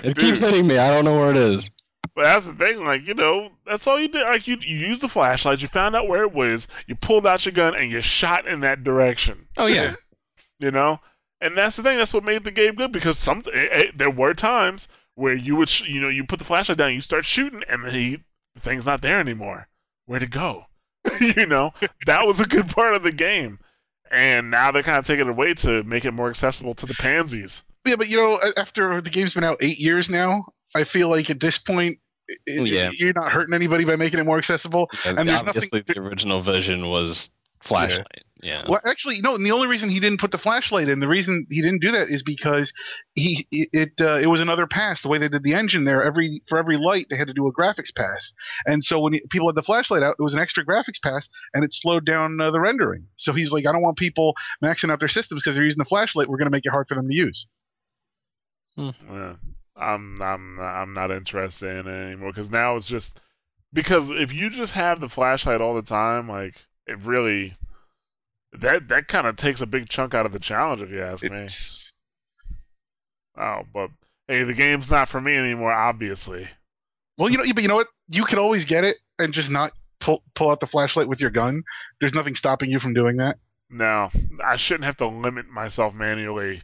Dude. keeps hitting me. I don't know where it is. But that's the thing, like, you know, that's all you did. Like, you, you used the flashlight, you found out where it was, you pulled out your gun, and you shot in that direction. Oh, yeah. you know? And that's the thing, that's what made the game good, because some it, it, there were times where you would, sh- you know, you put the flashlight down, you start shooting, and the, the thing's not there anymore. Where'd it go? you know? That was a good part of the game. And now they're kind of taking it away to make it more accessible to the pansies. Yeah, but you know, after the game's been out eight years now, I feel like at this point, it, yeah. you're not hurting anybody by making it more accessible. Yeah, and obviously, nothing... the original version was flashlight. Yeah. yeah. Well, actually, no. And the only reason he didn't put the flashlight in, the reason he didn't do that is because he it uh, it was another pass. The way they did the engine there, every for every light they had to do a graphics pass, and so when he, people had the flashlight out, it was an extra graphics pass, and it slowed down uh, the rendering. So he's like, I don't want people maxing out their systems because they're using the flashlight. We're going to make it hard for them to use. Hmm. Yeah. I'm I'm I'm not interested in it anymore because now it's just because if you just have the flashlight all the time, like it really that that kind of takes a big chunk out of the challenge if you ask it's... me. Oh, but hey, the game's not for me anymore, obviously. Well, you know, but you know what? You can always get it and just not pull pull out the flashlight with your gun. There's nothing stopping you from doing that. No, I shouldn't have to limit myself manually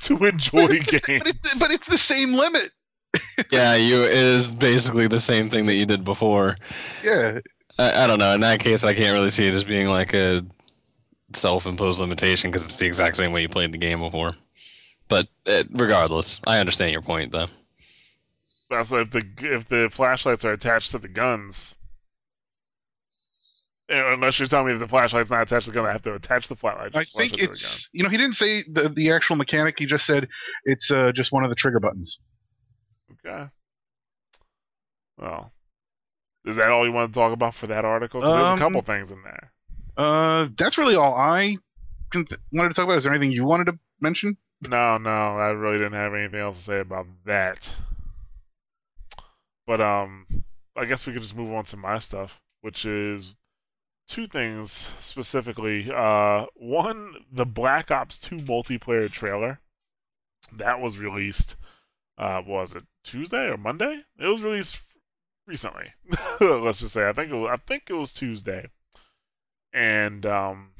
to enjoy but games. The, but, it's, but it's the same limit. yeah, you it is basically the same thing that you did before. Yeah. I, I don't know. In that case, I can't really see it as being like a self-imposed limitation because it's the exact same way you played the game before. But it, regardless, I understand your point though. Also, if the if the flashlights are attached to the guns, Unless you're telling me if the flashlight's not attached it's going to have to attach the flashlight. I think it's you know he didn't say the the actual mechanic. He just said it's uh, just one of the trigger buttons. Okay. Well, is that all you want to talk about for that article? Um, there's a couple um, things in there. Uh, that's really all I th- wanted to talk about. Is there anything you wanted to mention? No, no, I really didn't have anything else to say about that. But um, I guess we could just move on to my stuff, which is two things specifically. Uh, one, the Black Ops 2 multiplayer trailer that was released. Uh, was it Tuesday or Monday? It was released recently. Let's just say I think it was, I think it was Tuesday, and um,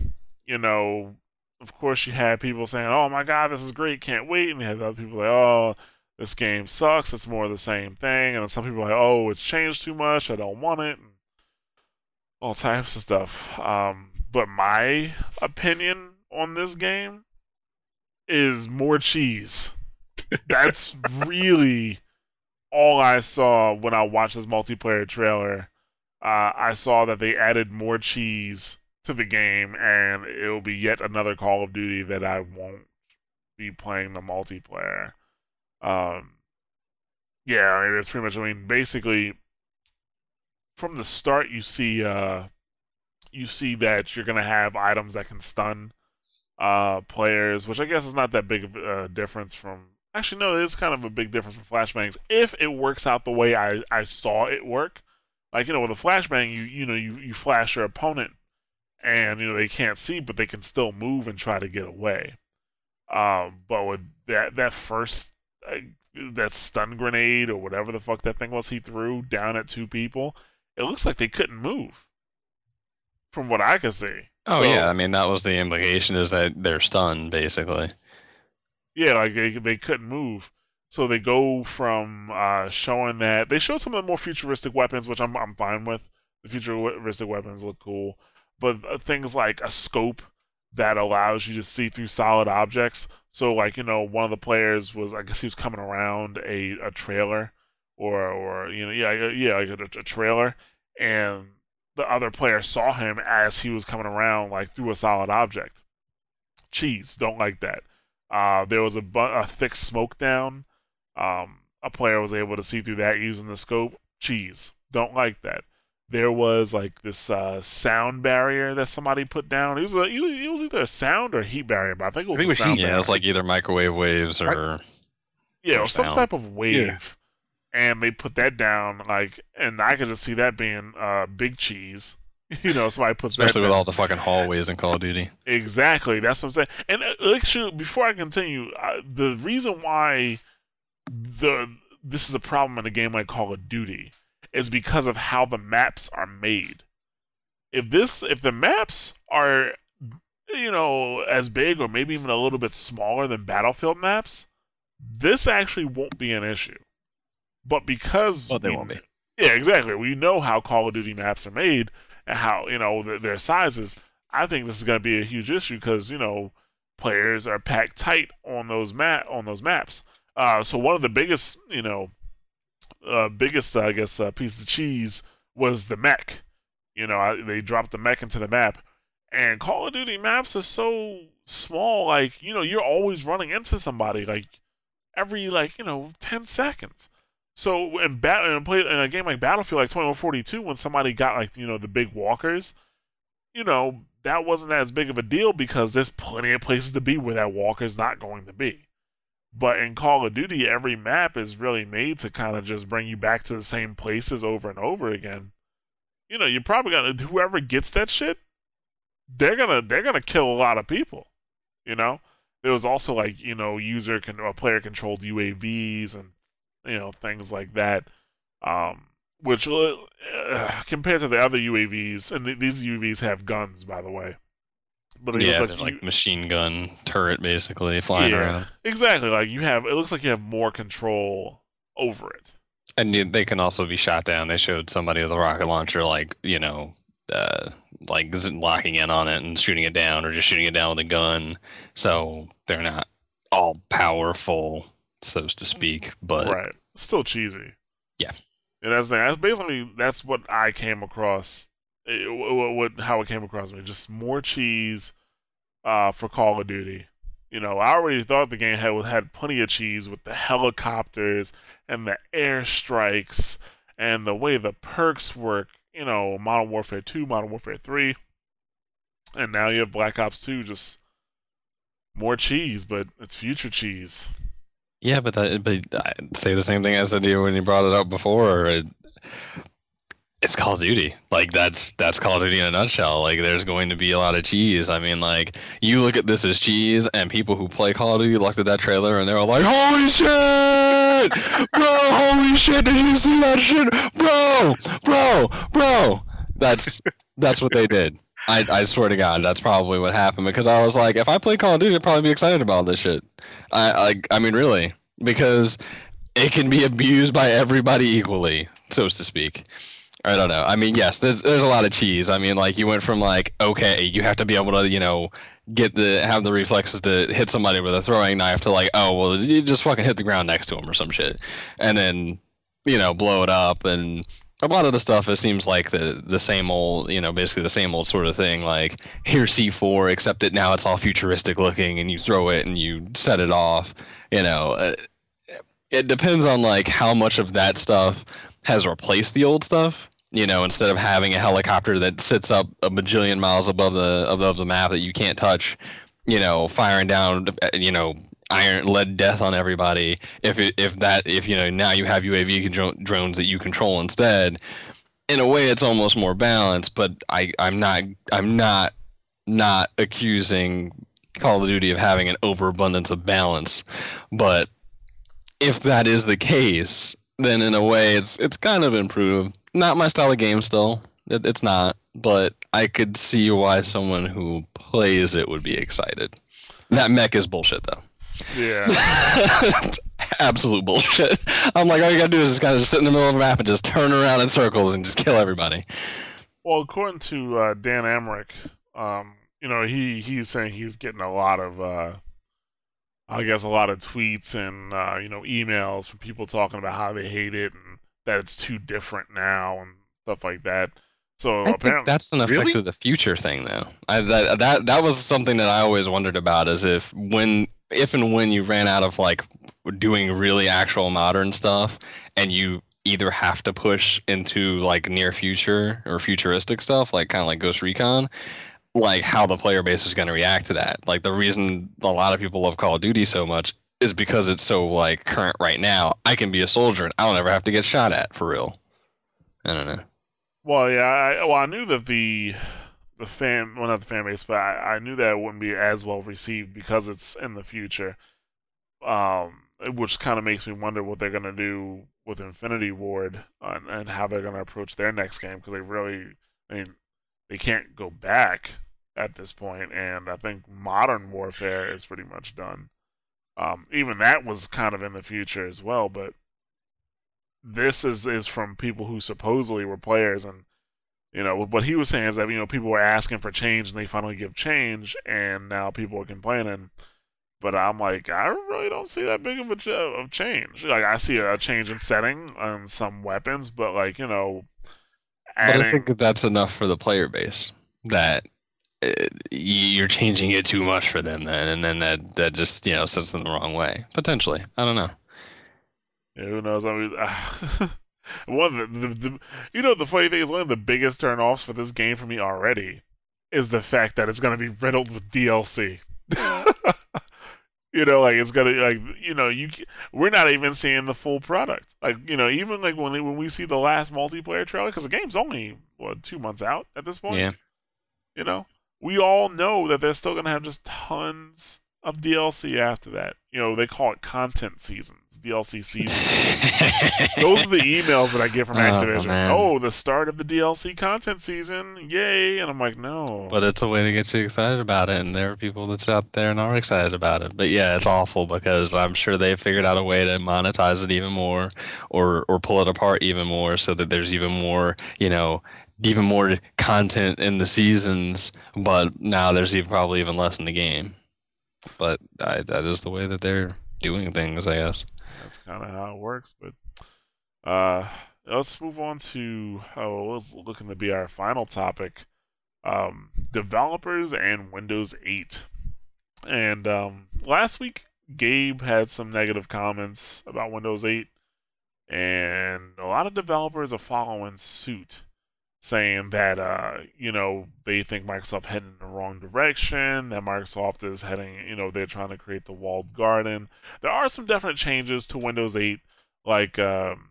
you know, of course, you had people saying, "Oh my God, this is great, can't wait," and you had other people like, "Oh." This game sucks. It's more of the same thing, and some people are like, "Oh, it's changed too much. I don't want it." And all types of stuff. Um, but my opinion on this game is more cheese. That's really all I saw when I watched this multiplayer trailer. Uh, I saw that they added more cheese to the game, and it'll be yet another Call of Duty that I won't be playing the multiplayer. Um, yeah, I mean, it's pretty much. I mean, basically, from the start, you see, uh, you see that you're gonna have items that can stun uh, players, which I guess is not that big of a difference from. Actually, no, it is kind of a big difference from flashbangs if it works out the way I, I saw it work. Like you know, with a flashbang, you you know you, you flash your opponent, and you know they can't see, but they can still move and try to get away. Um, but with that that first uh, that stun grenade or whatever the fuck that thing was he threw down at two people, it looks like they couldn't move. From what I can see. Oh So- yeah, I mean that was the implication is that they're stunned basically. Yeah, like they they couldn't move. So they go from uh, showing that they show some of the more futuristic weapons, which I'm I'm fine with. The futuristic weapons look cool, but uh, things like a scope that allows you to see through solid objects. So like you know, one of the players was I guess he was coming around a, a trailer, or or you know yeah yeah like a, a trailer, and the other player saw him as he was coming around like through a solid object. Cheese, don't like that. Uh, there was a, bu- a thick smoke down. Um, a player was able to see through that using the scope. Cheese. Don't like that. There was like this uh, sound barrier that somebody put down. It was a, it was either a sound or a heat barrier, but I think it was I think a it was sound heat. Yeah, barrier. it's like either microwave waves or yeah, or or some sound. type of wave. And they put that down, like, and I could just see that being uh, big cheese. You know, somebody puts especially that with down. all the fucking hallways in Call of Duty. Exactly. That's what I'm saying. And uh, actually, before I continue, uh, the reason why the this is a problem in a game like Call of Duty is because of how the maps are made. If this, if the maps are, you know, as big or maybe even a little bit smaller than Battlefield maps, this actually won't be an issue. But because Well, they we- won't be. yeah, exactly. We know how Call of Duty maps are made and how you know their, their sizes. I think this is going to be a huge issue because you know players are packed tight on those map on those maps. Uh, so one of the biggest you know uh, biggest I guess uh, piece of cheese was the mech. You know, I, they dropped the mech into the map, and Call of Duty maps are so small. Like you know, you're always running into somebody like every like you know ten seconds. So in bat in a, play, in a game like Battlefield like 2142, when somebody got like you know the big walkers, you know that wasn't as big of a deal because there's plenty of places to be where that walker's not going to be. But in Call of Duty, every map is really made to kind of just bring you back to the same places over and over again. You know, you're probably gonna whoever gets that shit, they're gonna they're gonna kill a lot of people. You know, there was also like you know user can or uh, player controlled UAVs and you know things like that, um, which uh, compared to the other UAVs, and th- these UAVs have guns by the way, but Yeah, look there's you- like machine gun turret basically flying Yeah. around. exactly like you have. It looks like you have more control over it. And they can also be shot down. They showed somebody with a rocket launcher, like you know, uh, like locking in on it and shooting it down, or just shooting it down with a gun. So they're not all powerful, so to speak. But right. Still cheesy. Yeah. And that's the, that's basically that's what I came across. It, what, what how it came across me. Just more cheese, uh, for Call of Duty. You know, I already thought the game had had plenty of cheese with the helicopters and the airstrikes and the way the perks work. You know, Modern Warfare Two, Modern Warfare Three, and now you have Black Ops Two just more cheese, but it's future cheese. Yeah, but that, but I say the same thing I did when you brought it up before. It, it's Call of Duty. Like that's that's Call of Duty in a nutshell. Like there's going to be a lot of cheese. I mean, like you look at this as cheese, and people who play Call of Duty looked at that trailer and they were like, "Holy shit, bro! Holy shit! Did you see that shit, bro? Bro, bro!" That's that's what they did. I, I swear to God, that's probably what happened because I was like, if I play Call of Duty, I'd probably be excited about this shit. I like, I mean, really, because it can be abused by everybody equally, so to speak. I don't know. I mean, yes, there's there's a lot of cheese. I mean, like you went from like okay, you have to be able to you know get the have the reflexes to hit somebody with a throwing knife to like oh well you just fucking hit the ground next to him or some shit, and then you know blow it up and a lot of the stuff it seems like the the same old you know basically the same old sort of thing like here's c4 except that now it's all futuristic looking and you throw it and you set it off you know uh, it depends on like how much of that stuff has replaced the old stuff you know instead of having a helicopter that sits up a bajillion miles above the above the map that you can't touch you know firing down you know iron lead death on everybody. If it, if that if you know now you have UAV drones that you control instead in a way it's almost more balanced but I I'm not I'm not not accusing Call of Duty of having an overabundance of balance. But if that is the case then in a way it's it's kind of improved. Not my style of game still. It, it's not. But I could see why someone who plays it would be excited. That mech is bullshit though yeah. Absolute bullshit. I'm like, all you gotta do is just kind of just sit in the middle of the map and just turn around in circles and just kill everybody. Well, according to uh, Dan Amrich, um, you know, he he's saying he's getting a lot of, uh, I guess, a lot of tweets and uh, you know emails from people talking about how they hate it and that it's too different now and stuff like that. So I apparently, that's an effect Really? of the future thing, though. I, that that that was something that I always wondered about, is if when if and when you ran out of like doing really actual modern stuff, and you either have to push into like near future or futuristic stuff, like kind of like Ghost Recon, like how the player base is going to react to that. Like the reason a lot of people love Call of Duty so much is because it's so like current right now. I can be a soldier and I don't ever have to get shot at for real. I don't know. Well, yeah, I, well, I knew that the the fan, well, not the fan base, but I, I knew that it wouldn't be as well received because it's in the future. Um, which kind of makes me wonder what they're gonna do with Infinity Ward and, and how they're gonna approach their next game because they really, I mean, they can't go back at this point, and I think Modern Warfare is pretty much done. Um, even that was kind of in the future as well, but this is is from people who supposedly were players and you know what he was saying is that you know people were asking for change and they finally give change and now people are complaining but i'm like i really don't see that big of a ch- of change like i see a change in setting on some weapons but like you know But I think that that's enough for the player base. That uh, you're changing it too much for them, then, and then that that just you know sets them the wrong way. Potentially, I don't know. Yeah, who knows? I mean, one of the, the, the you know the funny thing is one of the biggest turnoffs for this game for me already is the fact that it's gonna be riddled with DLC. you know, like it's gonna like you know you we're not even seeing the full product. Like you know even like when when we see the last multiplayer trailer because the game's only what two months out at this point. Yeah. You know, we all know that they're still gonna have just tons of DLC after that. You know, they call it content seasons, DLC seasons. Those are the emails that I get from Oh, Activision. man. Oh, the start of the DLC content season. Yay. And I'm like, no. But it's a way to get you excited about it, and there are people that's out there and are excited about it. But yeah, it's awful because I'm sure they've figured out a way to monetize it even more, or or pull it apart even more, so that there's even more, you know, even more content in the seasons. But now there's even probably even less in the game. But I, that is the way that they're doing things, I guess. That's kind of how it works. But uh, let's move on to, oh, let's looking to be our final topic um, developers and Windows 8. And um, last week, Gabe had some negative comments about Windows 8, and a lot of developers are following suit, saying that uh, you know they think Microsoft heading in the wrong direction. That Microsoft is heading, you know, they're trying to create the walled garden. There are some definite changes to Windows 8, like. Um,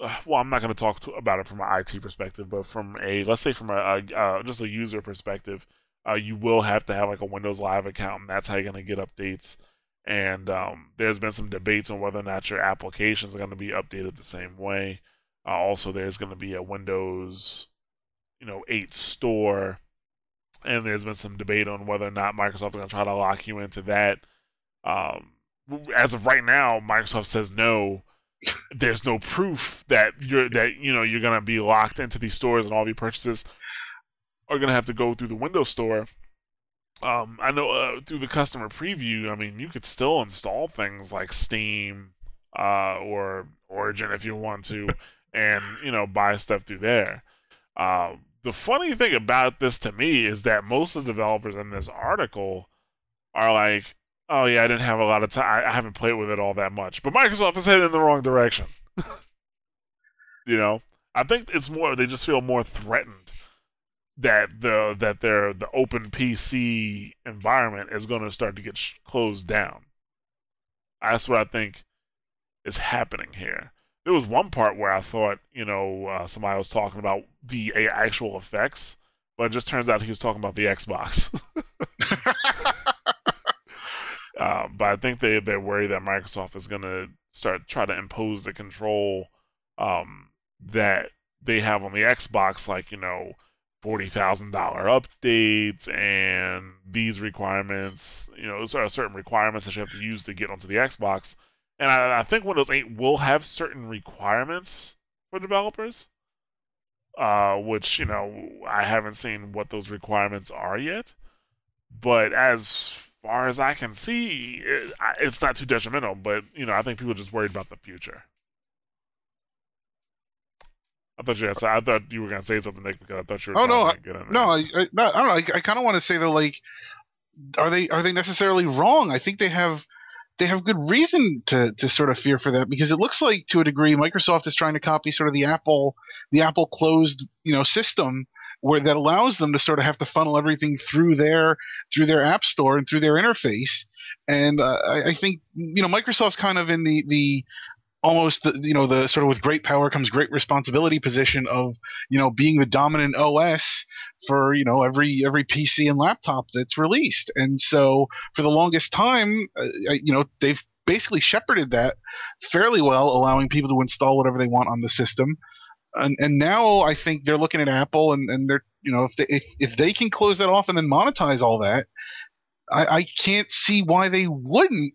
well, I'm not going to talk about it from an IT perspective, but from a let's say from a, a uh, just a user perspective, uh, you will have to have like a Windows Live account, and that's how you're going to get updates. And um, there's been some debates on whether or not your applications are going to be updated the same way. Uh, also, there's going to be a Windows, you know, 8 store, and there's been some debate on whether or not Microsoft is going to try to lock you into that. Um, as of right now, Microsoft says no. There's no proof that you're that you know you're going to be locked into these stores and all of your purchases are going to have to go through the Windows Store. Um, I know uh, through the customer preview, I mean, you could still install things like Steam uh, or Origin if you want to, and you know buy stuff through there. Uh, the funny thing about this to me is that most of the developers in this article are like, "Oh yeah, I didn't have a lot of time. I haven't played with it all that much." But Microsoft is heading in the wrong direction. you know, I think it's more they just feel more threatened that the that their the open PC environment is going to start to get sh- closed down. That's what I think is happening here there was one part where I thought, you know, uh, somebody was talking about the actual effects, but it just turns out he was talking about the Xbox. uh, but I think they they're worried that Microsoft is going to start try to impose the control um, that they have on the Xbox, like you know, forty thousand dollar updates and these requirements. You know, certain requirements that you have to use to get onto the Xbox and I, I, think Windows 8 will have certain requirements for developers, uh, which you know I haven't seen what those requirements are yet. But as far as I can see, it, it's not too detrimental. But you know, I think people are just worried about the future. I thought you had, I thought you were gonna say something, Nick, because I thought you were. Oh no, I, no, I, I, no, I don't know. I, I kind of want to say though, like, are they are they necessarily wrong? I think they have they have good reason to to sort of fear for that because it looks like to a degree Microsoft is trying to copy sort of the Apple the Apple closed you know system where that allows them to sort of have to funnel everything through their through their app store and through their interface. And uh, I, I, think you know Microsoft's kind of in the the almost the, you know the sort of with great power comes great responsibility position of you know being the dominant OS for you know every every PC and laptop that's released. And so for the longest time, uh, you know they've basically shepherded that fairly well, allowing people to install whatever they want on the system. And, and now I think they're looking at Apple and, and they're you know if they, if, if they can close that off and then monetize all that, I, I can't see why they wouldn't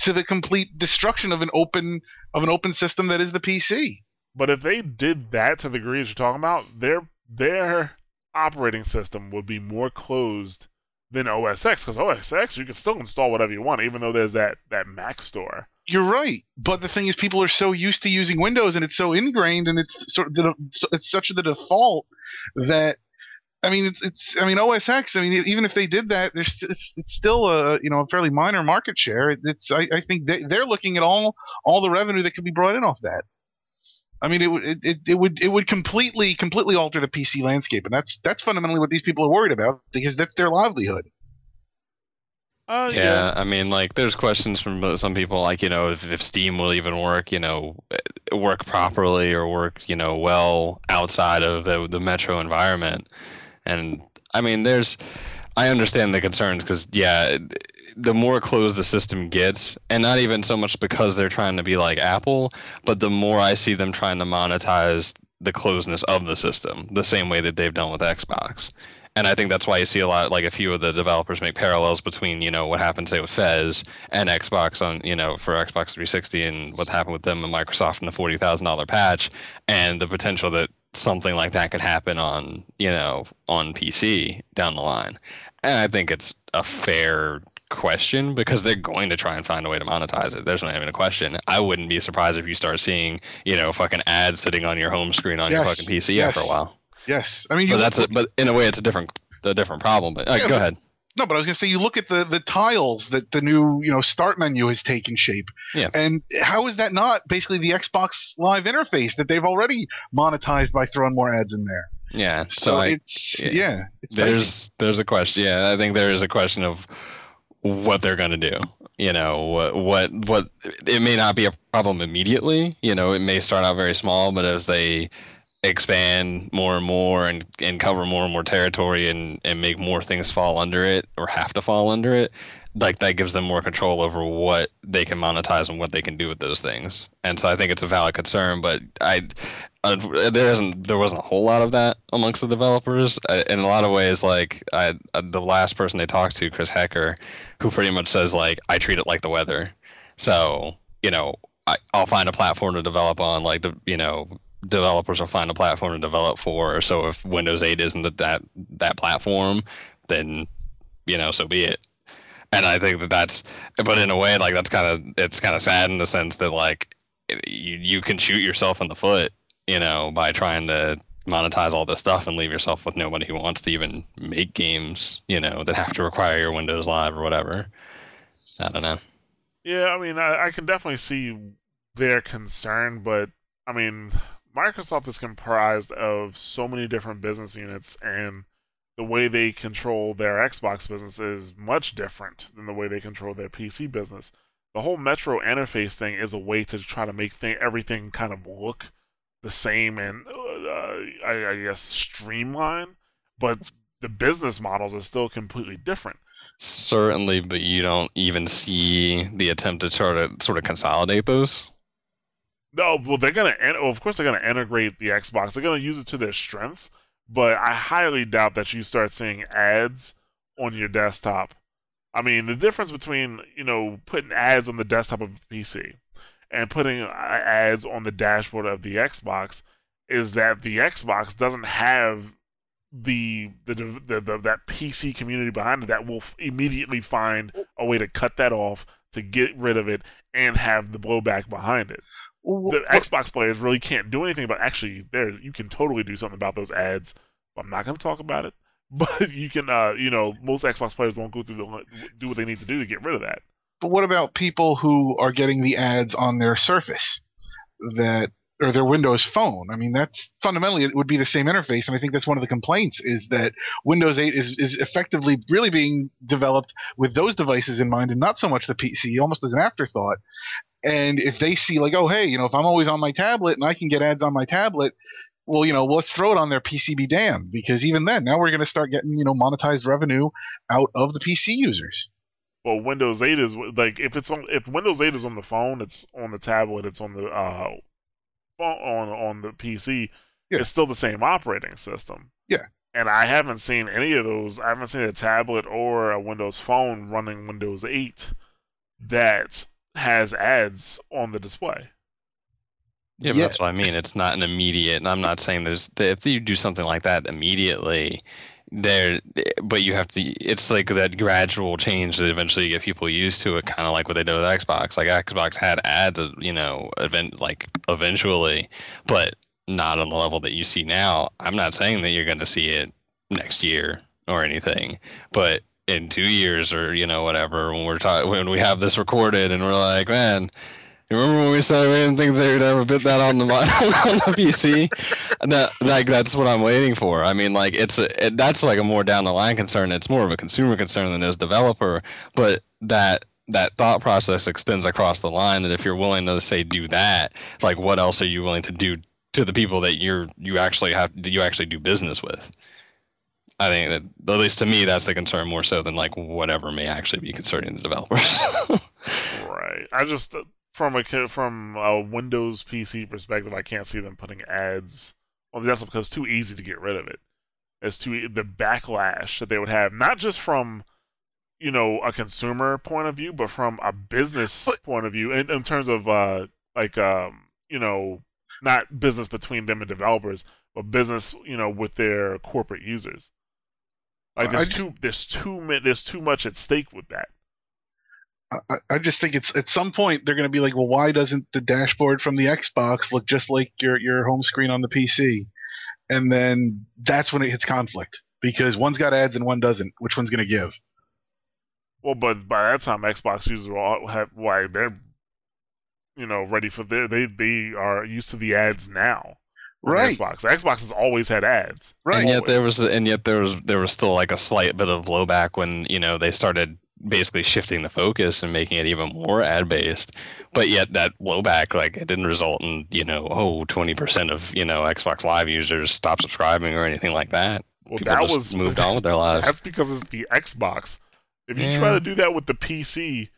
to the complete destruction of an open of an open system that is the PC. But if they did that to the degree that you're talking about, their their operating system would be more closed than OS X because OS X you can still install whatever you want, even though there's that that Mac store. You're right, but the thing is, people are so used to using Windows, and it's so ingrained, and it's sort of it's such the default that I mean, it's it's. I mean, OS X. I mean, even if they did that, it's it's, it's still a you know a fairly minor market share. It's I, I think they, they're looking at all all the revenue that could be brought in off that. I mean, it would it, it would it would completely completely alter the PC landscape, and that's that's fundamentally what these people are worried about because that's their livelihood. Uh, yeah, yeah, I mean, like, there's questions from some people, like, you know, if, if Steam will even work, you know, work properly or work, you know, well outside of the the Metro environment. And I mean, there's, I understand the concerns because, yeah, the more closed the system gets, and not even so much because they're trying to be like Apple, but the more I see them trying to monetize the closeness of the system, the same way that they've done with Xbox. And I think that's why you see a lot, like a few of the developers make parallels between, you know, what happened, say, with Fez and Xbox on, you know, for Xbox 360 and what happened with them and Microsoft and the $40,000 patch and the potential that something like that could happen on, you know, on PC down the line. And I think it's a fair question because they're going to try and find a way to monetize it. There's not even a question. I wouldn't be surprised if you start seeing, you know, fucking ads sitting on your home screen on yes. your fucking PC yes. after a while. Yes, I mean, but that's a, but in a way, it's a different a different problem. But uh, yeah, go but, ahead. No, but I was going to say you look at the the tiles that the new you know start menu has taken shape. Yeah. And how is that not basically the Xbox Live interface that they've already monetized by throwing more ads in there? Yeah. So, So, I, it's yeah. yeah, it's dicey. there's there's a question. Yeah, I think there is a question of what they're going to do. You know, what what what it may not be a problem immediately. You know, it may start out very small, but as they expand more and more and and cover more and more territory and and make more things fall under it or have to fall under it like that gives them more control over what they can monetize and what they can do with those things. And so i think it's a valid concern but i uh, there isn't there wasn't a whole lot of that amongst the developers. Uh, in a lot of ways like I, uh, the last person they talked to chris hecker who pretty much says like i treat it like the weather. So you know I, i'll find a platform to develop on like the you know developers will find a platform to develop for so if windows 8 isn't that that, platform then you know so be it and I think that that's, but in a way, like that's kind of it's kind of sad in the sense that like you you can shoot yourself in the foot, you know, by trying to monetize all this stuff and leave yourself with nobody who wants to even make games, you know, that have to require your Windows Live or whatever. I don't know. Yeah, I mean, I, I can definitely see their concern, but I mean, Microsoft is comprised of so many different business units, and the way they control their Xbox business is much different than the way they control their PC business. The whole Metro interface thing is a way to try to make thing, everything kind of look the same and uh, I, I guess streamline, but the business models are still completely different. Certainly, but you don't even see the attempt to try to sort of consolidate those. No, well, they're gonna. Well, of course, they're gonna integrate the Xbox. They're gonna use it to their strengths, but I highly doubt that you start seeing ads on your desktop. I mean, the difference between you know putting ads on the desktop of a PC and putting uh, ads on the dashboard of the Xbox is that the Xbox doesn't have the the, the, the that PC community behind it that will f- immediately find a way to cut that off to get rid of it and have the blowback behind it the Xbox players really can't do anything about. Actually, there you can totally do something about those ads. I'm not going to talk about it, but you can. Uh, you know, most Xbox players won't go through the do what they need to do to get rid of that. But what about people who are getting the ads on their Surface that or their Windows Phone? I mean, that's fundamentally it would be the same interface, and I think that's one of the complaints is that Windows 8 is is effectively really being developed with those devices in mind, and not so much the PC, almost as an afterthought. And if they see like, oh hey, you know, if I'm always on my tablet and I can get ads on my tablet. Well, you know, let's throw it on their PCB damn because even then, now we're going to start getting, you know, monetized revenue out of the PC users. Well, Windows 8 is like if it's on if Windows 8 is on the phone, it's on the tablet, it's on the uh on on the PC. Yeah. It's still the same operating system. Yeah. And I haven't seen any of those. I haven't seen a tablet or a Windows Phone running Windows 8 that has ads on the display. Yeah, but that's what I mean. It's not an immediate. And I'm not saying there's if you do something like that immediately, there. But you have to. It's like that gradual change that eventually you get people used to it. Kind of like what they did with Xbox. Like Xbox had ads, you know, event like eventually, but not on the level that you see now. I'm not saying that you're going to see it next year or anything, but in two years or you know whatever when we're talking when we have this recorded and we're like, man. Remember when we said we didn't think they would ever put that on the on the PC? That like that's what I'm waiting for. I mean, like it's a, it, that's like a more down the line concern. It's more of a consumer concern than is developer. But that that thought process extends across the line. That if you're willing to say do that, like what else are you willing to do to the people that you're you actually have you actually do business with? I think that at least to me that's the concern more so than like whatever may actually be concerning the developers. Right. I just from a from a Windows PC perspective, I can't see them putting ads on the desktop because it's too easy to get rid of it. It's too the backlash that they would have, not just from you know a consumer point of view, but from a business But- point of view, in, in terms of uh like um you know not business between them and developers, but business you know with their corporate users. Like there's just- too there's too there's too much at stake with that. I, I just think it's at some point they're going to be like, well, why doesn't the dashboard from the Xbox look just like your your home screen on the PC? And then that's when it hits conflict because one's got ads and one doesn't. Which one's going to give? Well, but by that time, Xbox users will all have why they're, you know, ready for their they they are used to the ads now. Right. Xbox. Xbox has always had ads. Right. and yet Always. there was and yet there was there was still like a slight bit of blowback when you know they started basically shifting the focus and making it even more ad based but yet that blowback like it didn't result in you know oh 20% of you know xbox live users stop subscribing or anything like that Well, people that just was moved on with their lives That's because it's the Xbox. If you Yeah. try to do that with the PC,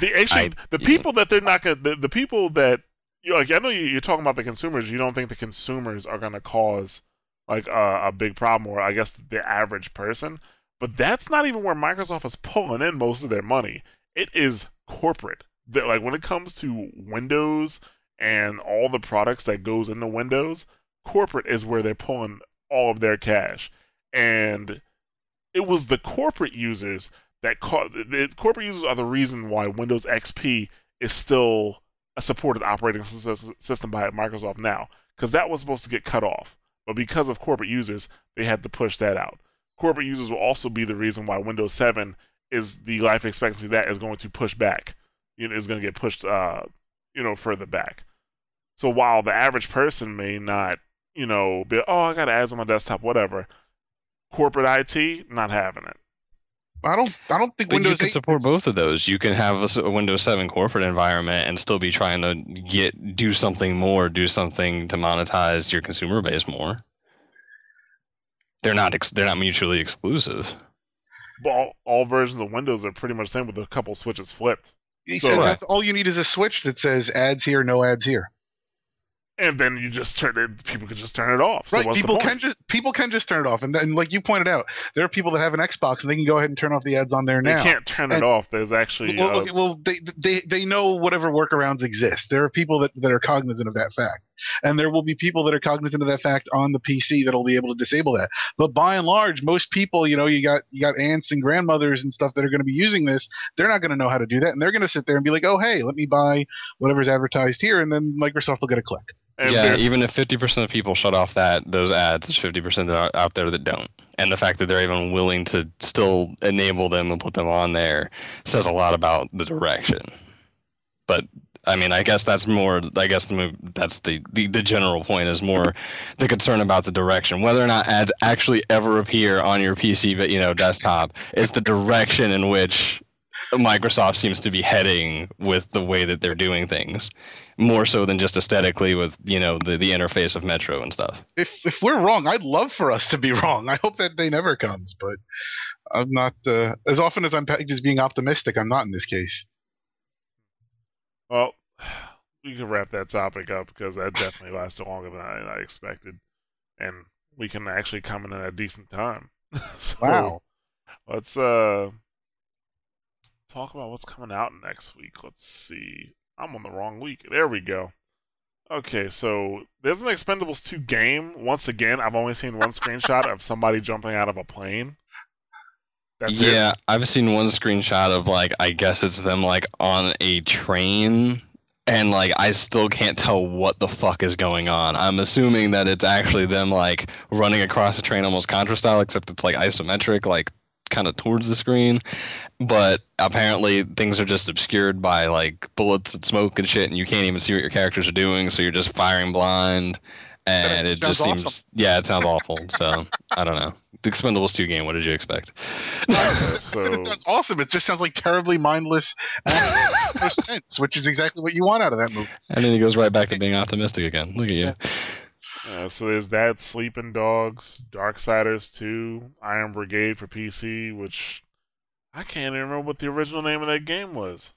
the actually I- the people that they're not gonna the, the people that you know, like I know you, you're talking about the consumers. You don't think the consumers are gonna cause like a, a big problem, or I guess the average person. But that's not even where Microsoft is pulling in most of their money. It is corporate. That like when it comes to Windows and all the products that goes into Windows, corporate is where they're pulling all of their cash. And it was the corporate users that caught the corporate users are the reason why Windows XP is still a supported operating system by Microsoft now because that was supposed to get cut off. But because of corporate users, they had to push that out. Corporate users will also be the reason why Windows 7 is the life expectancy that is going to push back. You know, is going to get pushed, uh, you know, further back. So while the average person may not, you know, be oh I got ads on my desktop, whatever. Corporate IT not having it. I don't. I don't think But Windows you can 8 support is- both of those. You can have a, Windows 7 corporate environment and still be trying to get do something more, do something to monetize your consumer base more. They're not ex- they're not mutually exclusive. But all, all versions of Windows are pretty much the same with a couple switches flipped. He So- said Right. that's all you need is a switch that says ads here, no ads here. And then you just turn it people can just turn it off. So right? what's People the can just people can just turn it off, and then like you pointed out, there are people that have an Xbox and they can go ahead and turn off the ads on there now. They now. can't turn And- it off. There's actually Well, uh, look, well, they, they they know whatever workarounds exist. There are people that, that are cognizant of that fact, and there will be people that are cognizant of that fact on the PC that'll be able to disable that. But by and large, most people, you know, you got you got aunts and grandmothers and stuff that are going to be using this. They're not going to know how to do that, and they're going to sit there and be like, "Oh, hey, let me buy whatever's advertised here," and then Microsoft will get a click. and yeah, even if fifty percent of people shut off that those ads, there's fifty percent that are out there that don't. And the fact that they're even willing to still enable them and put them on there says a lot about the direction. But I mean, I guess that's more. I guess the move, that's the, the the general point is more the concern about the direction, whether or not ads actually ever appear on your PC, but you know, desktop. It's the direction in which Microsoft seems to be heading with the way that they're doing things, more so than just aesthetically with you know the the interface of Metro and stuff. If if we're wrong, I'd love for us to be wrong. I hope that day never comes, but I'm not. Uh, as often as I'm pegged as being optimistic, I'm not in this case. Well, we can wrap that topic up because that definitely lasted longer than I, I expected, and we can actually come in at a decent time. so, Let's uh talk about what's coming out next week. Let's see. I'm on the wrong week. There we go. Okay, so there's an Expendables 2 game. Once again, I've only seen one screenshot of somebody jumping out of a plane. That's it. yeah, I've seen one screenshot of like I guess it's them like on a train and like I still can't tell what the fuck is going on. I'm assuming that it's actually them like running across the train almost contra style except it's like isometric like kind of towards the screen. But apparently things are just obscured by like bullets and smoke and shit and you can't even see what your characters are doing so you're just firing blind and That it just sounds seems yeah, it sounds awful. So, I don't know. The Expendables 2 game, what did you expect? I so it sounds awesome. It just sounds like terribly mindless. no sense, which is exactly what you want out of that movie. And then he goes right back to being optimistic again. Look at you. uh, so there's that Sleeping Dogs, Darksiders 2, Iron Brigade for PC, which I can't even remember what the original name of that game was.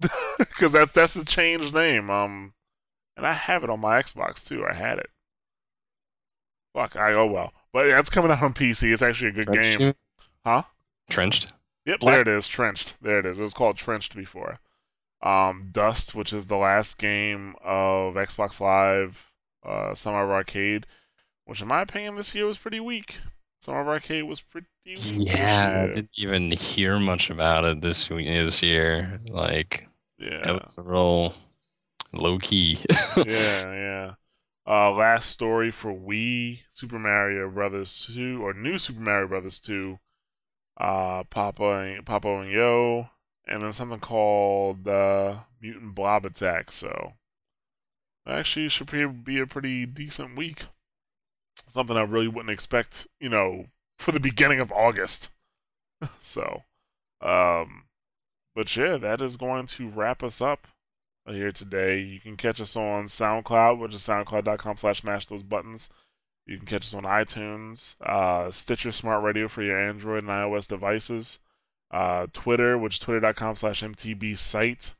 Cuz that that's the changed name. Um and I have it on my Xbox too. I had it. Fuck, I oh well. But that's coming out on PC. It's actually a good Trenched game. you? Huh? Trenched? Yep, there it is. Trenched. There it is. It was called Trenched before. Um, Dust, which is the last game of Xbox Live uh, Summer of Arcade, which in my opinion this year was pretty weak. Summer of Arcade was pretty Yeah, I didn't even hear much about it this this year. Like, yeah, it was a real low key. yeah, yeah. Uh, last story for Wii, Super Mario Brothers 2, or New Super Mario Brothers 2, uh, Papo and Papo and Yo, and then something called uh, Mutant Blob Attack. So actually, should be a pretty decent week. Something I really wouldn't expect, you know, for the beginning of August. so, um, but yeah, that is going to wrap us up here today. You can catch us on SoundCloud, which is soundcloud.com slash mash those buttons. You can catch us on iTunes, uh, Stitcher Smart Radio for your Android and iOS devices, uh, Twitter, which is twitter.com slash MTB site,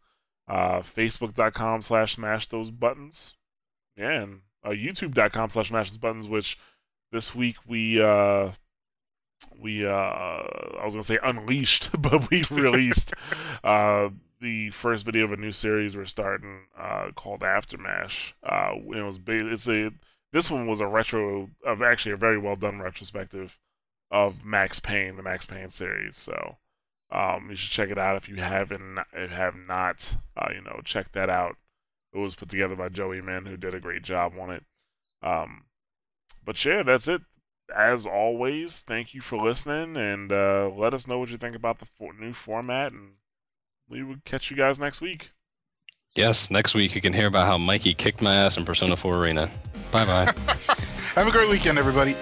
uh, Facebook.com slash mash those buttons, and uh, YouTube.com slash mash those buttons, which this week we uh, we uh, I was gonna say unleashed, but we released uh, the first video of a new series we're starting uh, called Aftermash. Uh, it was it's a this one was a retro of actually a very well done retrospective of Max Payne, the Max Payne series. So um, you should check it out if you haven't if have not. Uh, you know, check that out. It was put together by Joey Min, who did a great job on it. Um, but yeah, that's it. As always, thank you for listening, and uh, let us know what you think about the for- new format, and we will catch you guys next week. Yes, next week you can hear about how Mikey kicked my ass in Persona 4 Arena. Bye bye. Have a great weekend, everybody.